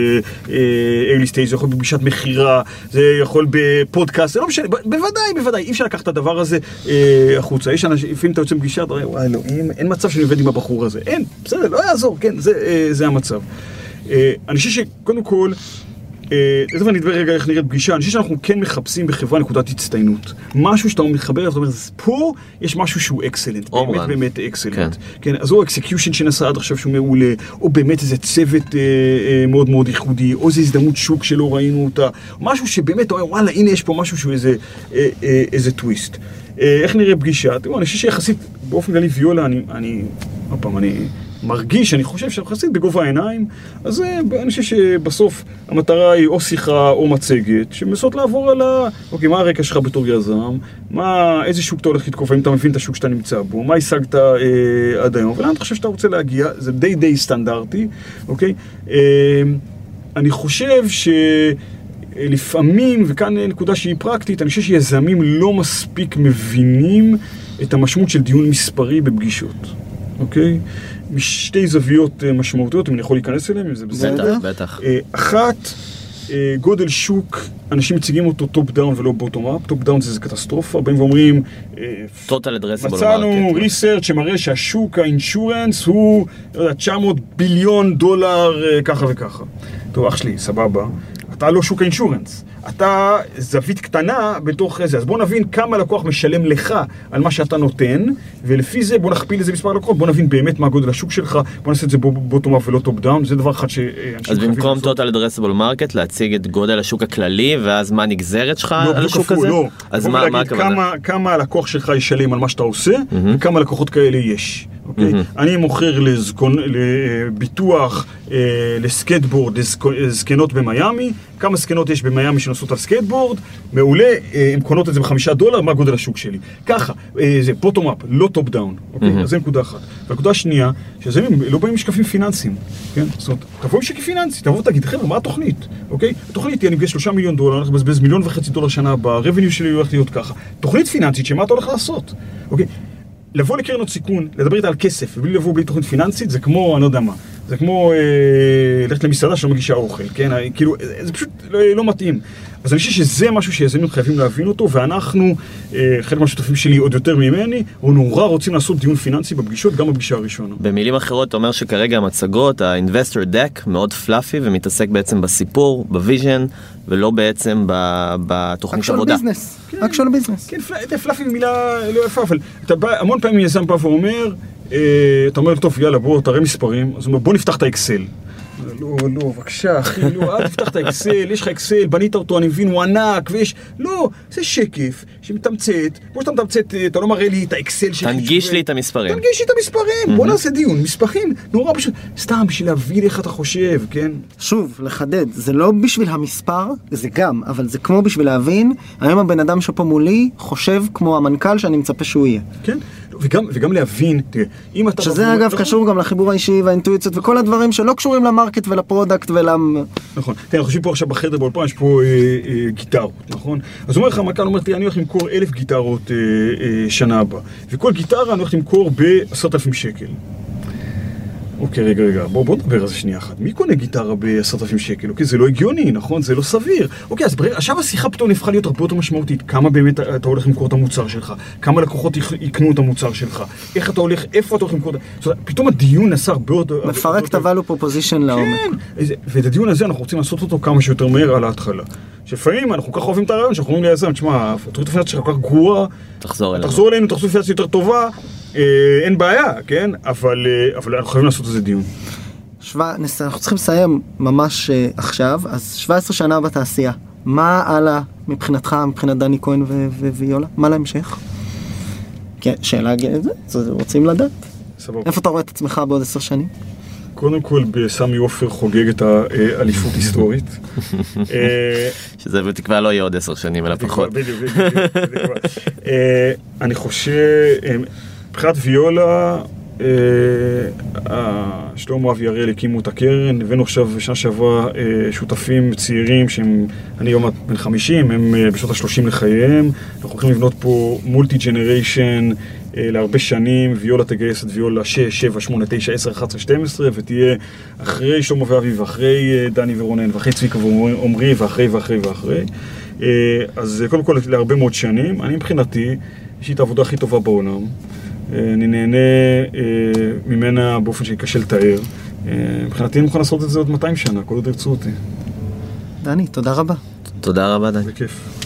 אה, early stage, זה יכול בפגישת מכירה, זה יכול בפודקאסט, זה לא משנה, בוודאי, בוודאי, אי אפשר לקחת את הדבר הזה אה, החוצה. יש אנשים, לפעמים אתה יוצא מפגישה, אתה אומר, וואי אלוהים, אין מצב שאני עובד עם הבחור הזה. אין, בסדר, לא יעזור, כן, זה, אה, המצב. אה, אני חושב שקודם כל, אה, תכף אני אדבר רגע איך נראית פגישה, אני חושב שאנחנו כן מחפשים בחברה נקודת הצטיינות. משהו שאתה מתחבר אליו, אתה אומר, פה יש משהו שהוא excellent, באמת. באמת excellent. כן. כן, אז או execution שנעשה עד עכשיו שהוא מעולה, או באמת איזה צוות אה, אה, מאוד מאוד ייחודי, או איזו הזדמנות שוק שלא ראינו אותה, משהו שבאמת אתה אומר, וואלה, הנה יש פה משהו שהוא איזה, אה, אה, איזה טוויסט. אה, איך נראה פגישה? תראו, אני חושב שיחסית, באופן כללי ויולה, אני, אני, עוד פעם, אני מרגיש, אני חושב שאנחנו יחסית בגובה העיניים, אז אה, אני חושב שבסוף המטרה היא או שיחה או מצגת, שמנסות לעבור על ה... אוקיי, מה הרקע שלך בתור יזם? מה, איזה שוק אתה הולך לתקוף? האם אתה מבין את השוק שאתה נמצא בו? מה השגת אה, עד היום? ולאן אתה חושב שאתה רוצה להגיע? זה די די סטנדרטי, אוקיי? אה, אני חושב ש... לפעמים, וכאן נקודה שהיא פרקטית, אני חושב שיזמים לא מספיק מבינים את המשמעות של דיון מספרי בפגישות, אוקיי? משתי זוויות אה, משמעותיות, אם אני יכול להיכנס אליהן, אם זה בסדר. בטח, בטח. אה, אחת, אה, גודל שוק, אנשים מציגים אותו top down ולא bottom up, top down זה איזה קטסטרופה, באים ואומרים, מצאנו. research שמראה שהשוק ה insurance הוא, לא יודע, 900 billion דולר ככה וככה. טוב, אח שלי, סבבה. אתה לא שוק ה insurance, אתה זווית קטנה בתוך זה, אז בוא נבין כמה לקוח משלם לך על מה שאתה נותן, ולפי זה בוא נכפיל איזה מספר לקוחות, בוא נבין באמת מה גודל השוק שלך, בוא נעשה את זה bottom up ולא top down, זה דבר אחד שאנשים אז במקום total addressable market להציג את גודל השוק הכללי ואז מה הנגזרת שלך לא, על השוק הזה? לא. אז מה הכוונה? כמה, כמה הלקוח שלך ישלם על מה שאתה עושה, וכמה לקוחות כאלה יש. אוקיי? אני מוכר לזקון, לביטוח, אה, לסקייטבורד, לזק- לזקנות במיאמי, כמה זקנות יש במיאמי שנוסעות על סקייטבורד, מעולה, אה, הן קונות את זה בחמישה דולר, מה גודל השוק שלי. ככה, אה, זה bottom up, לא top down, אוקיי? אז זה נקודה אחת. והנקודה השנייה, שיזמים לא באים עם שקפים פיננסיים, כן? זאת אומרת, תבוא עם שקף פיננסי, תבוא ותגיד, חבר'ה, מה התוכנית, אוקיי? התוכנית היא, אני מגייס שלושה מיליון דולר, אני הולך לבזבז מיליון וחצי דולר שנה הבאה, שלי הולך להיות ככה. תוכנית פיננסית, שמה אתה הולך לעשות, אוקיי? לבוא לקרנות סיכון, לדבר איתה על כסף, ובלי לבוא בלי תוכנית פיננסית, זה כמו, אני לא יודע מה, זה כמו אה, ללכת למסעדה שלא מגישה אוכל, כן? כאילו, זה פשוט לא, לא מתאים. אז אני חושב שזה משהו שיזמים חייבים להבין אותו, ואנחנו, אה, חלק מהשותפים שלי עוד יותר ממני, או נורא רוצים לעשות דיון פיננסי בפגישות, גם בפגישה הראשונה. במילים אחרות אתה אומר שכרגע המצגות, ה-investor deck מאוד fluffy ומתעסק בעצם בסיפור, ב vision, ולא בעצם בתוכנית עבודה. business. actual business. כן, fluffy היא מילה לא יפה, אבל אתה בא, המון פעמים יזם בא ואומר, אה, אתה אומר, טוב, יאללה, בוא, תראה מספרים, אז הוא אומר, בוא נפתח את האקסל. לא, לא, בבקשה, אחי, לא, אל תפתח את האקסל, יש לך אקסל, בנית אותו, אני מבין, הוא ענק, ויש... לא, זה שקף שמתמצת, כמו שאתה מתמצת, אתה לא מראה לי את האקסל של תנגיש לי את המספרים. תנגיש לי את המספרים, בוא נעשה דיון, מספרים, נורא פשוט, סתם בשביל להבין איך אתה חושב, כן? שוב, לחדד, זה לא בשביל המספר, זה גם, אבל זה כמו בשביל להבין, היום הבן אדם שפה מולי חושב כמו המנכ"ל שאני מצפה שהוא יהיה. כן? וגם, וגם להבין, תראה, אם אתה... שזה בא- אגב. קשור גם לחיבור האישי והאינטואיציות וכל הדברים שלא קשורים ל market ול product ול... נכון. תראה, אנחנו יושבים פה עכשיו בחדר באולפן, יש פה אה, אה, גיטרות, נכון? אז אומר לך המנכ"ל, אומר, תראה, אני הולך למכור אלף גיטרות אה, אה, שנה הבאה, וכל גיטרה אני הולך למכור בעשרת אלפים שקל. אוקיי, רגע, רגע, בוא, בוא נדבר על זה שנייה אחת. מי קונה גיטרה בעשרת אלפים שקל? אוקיי, זה לא הגיוני, נכון? זה לא סביר. אוקיי, אז ברגע, עכשיו השיחה פתאום הפכה להיות הרבה יותר משמעותית. כמה באמת אתה הולך למכור את המוצר שלך? כמה לקוחות יקנו את המוצר שלך? איך אתה הולך, איפה אתה הולך למכור את. זאת אומרת, פתאום הדיון נעשה הרבה יותר... מפרק את ה-value proposition לעומק. כן, איזה- ואת הדיון הזה אנחנו רוצים לעשות אותו כמה שיותר מהר על ההתחלה. שלפעמים אנחנו כל כך אוהבים את הרעיון שאנחנו אומרים ליזם, תשמע, התוכנית הפיננסית שלך כל כך גרועה, תחזור אלינו. תחזור אלינו, תחזור פיננסית יותר טובה, אין בעיה, כן? אבל אה, אבל אנחנו חייבים לעשות איזה דיון. שווה, נס... אנחנו צריכים לסיים ממש uh, עכשיו, אז 17 שנה בתעשייה. מה הלאה מבחינתך, מבחינת דני כהן ו- ו- ויולה? מה להמשך? כן, שאלה, ג- זה, זה רוצים לדעת. סבבה. איפה אתה רואה את עצמך בעוד עשר שנים? קודם כל, בסמי עופר חוגג את האליפות היסטורית. אה, שזה בתקווה לא יהיה עוד עשר שנים אלא פחות. בדיוק, בדיוק. אה, אני חושב, אה, מבחינת ויולה, אה, אה, שלמה אבי אריאל הקימו את הקרן, הבאנו עכשיו בשנה שעברה אה, שותפים צעירים שהם, אני היום בן 50, הם בשנות ה-30 לחייהם, אנחנו הולכים לבנות פה מולטי ג'נריישן להרבה שנים, ויולה תגייס את ויולה 6, 7, 8, 9, 10, 11, 12, ותהיה אחרי שלמה ואבי ואחרי דני ורונן ואחרי צביקה ועמרי ואחרי ואחרי ואחרי. אז קודם כל להרבה מאוד שנים, אני מבחינתי, יש לי את העבודה הכי טובה בעולם. אה, אני נהנה אה, ממנה באופן שקשה לתאר. אה, מבחינתי אני מוכן לעשות את זה עוד 200 שנה, כל עוד ירצו אותי. דני, תודה רבה. תודה רבה דני. בכיף.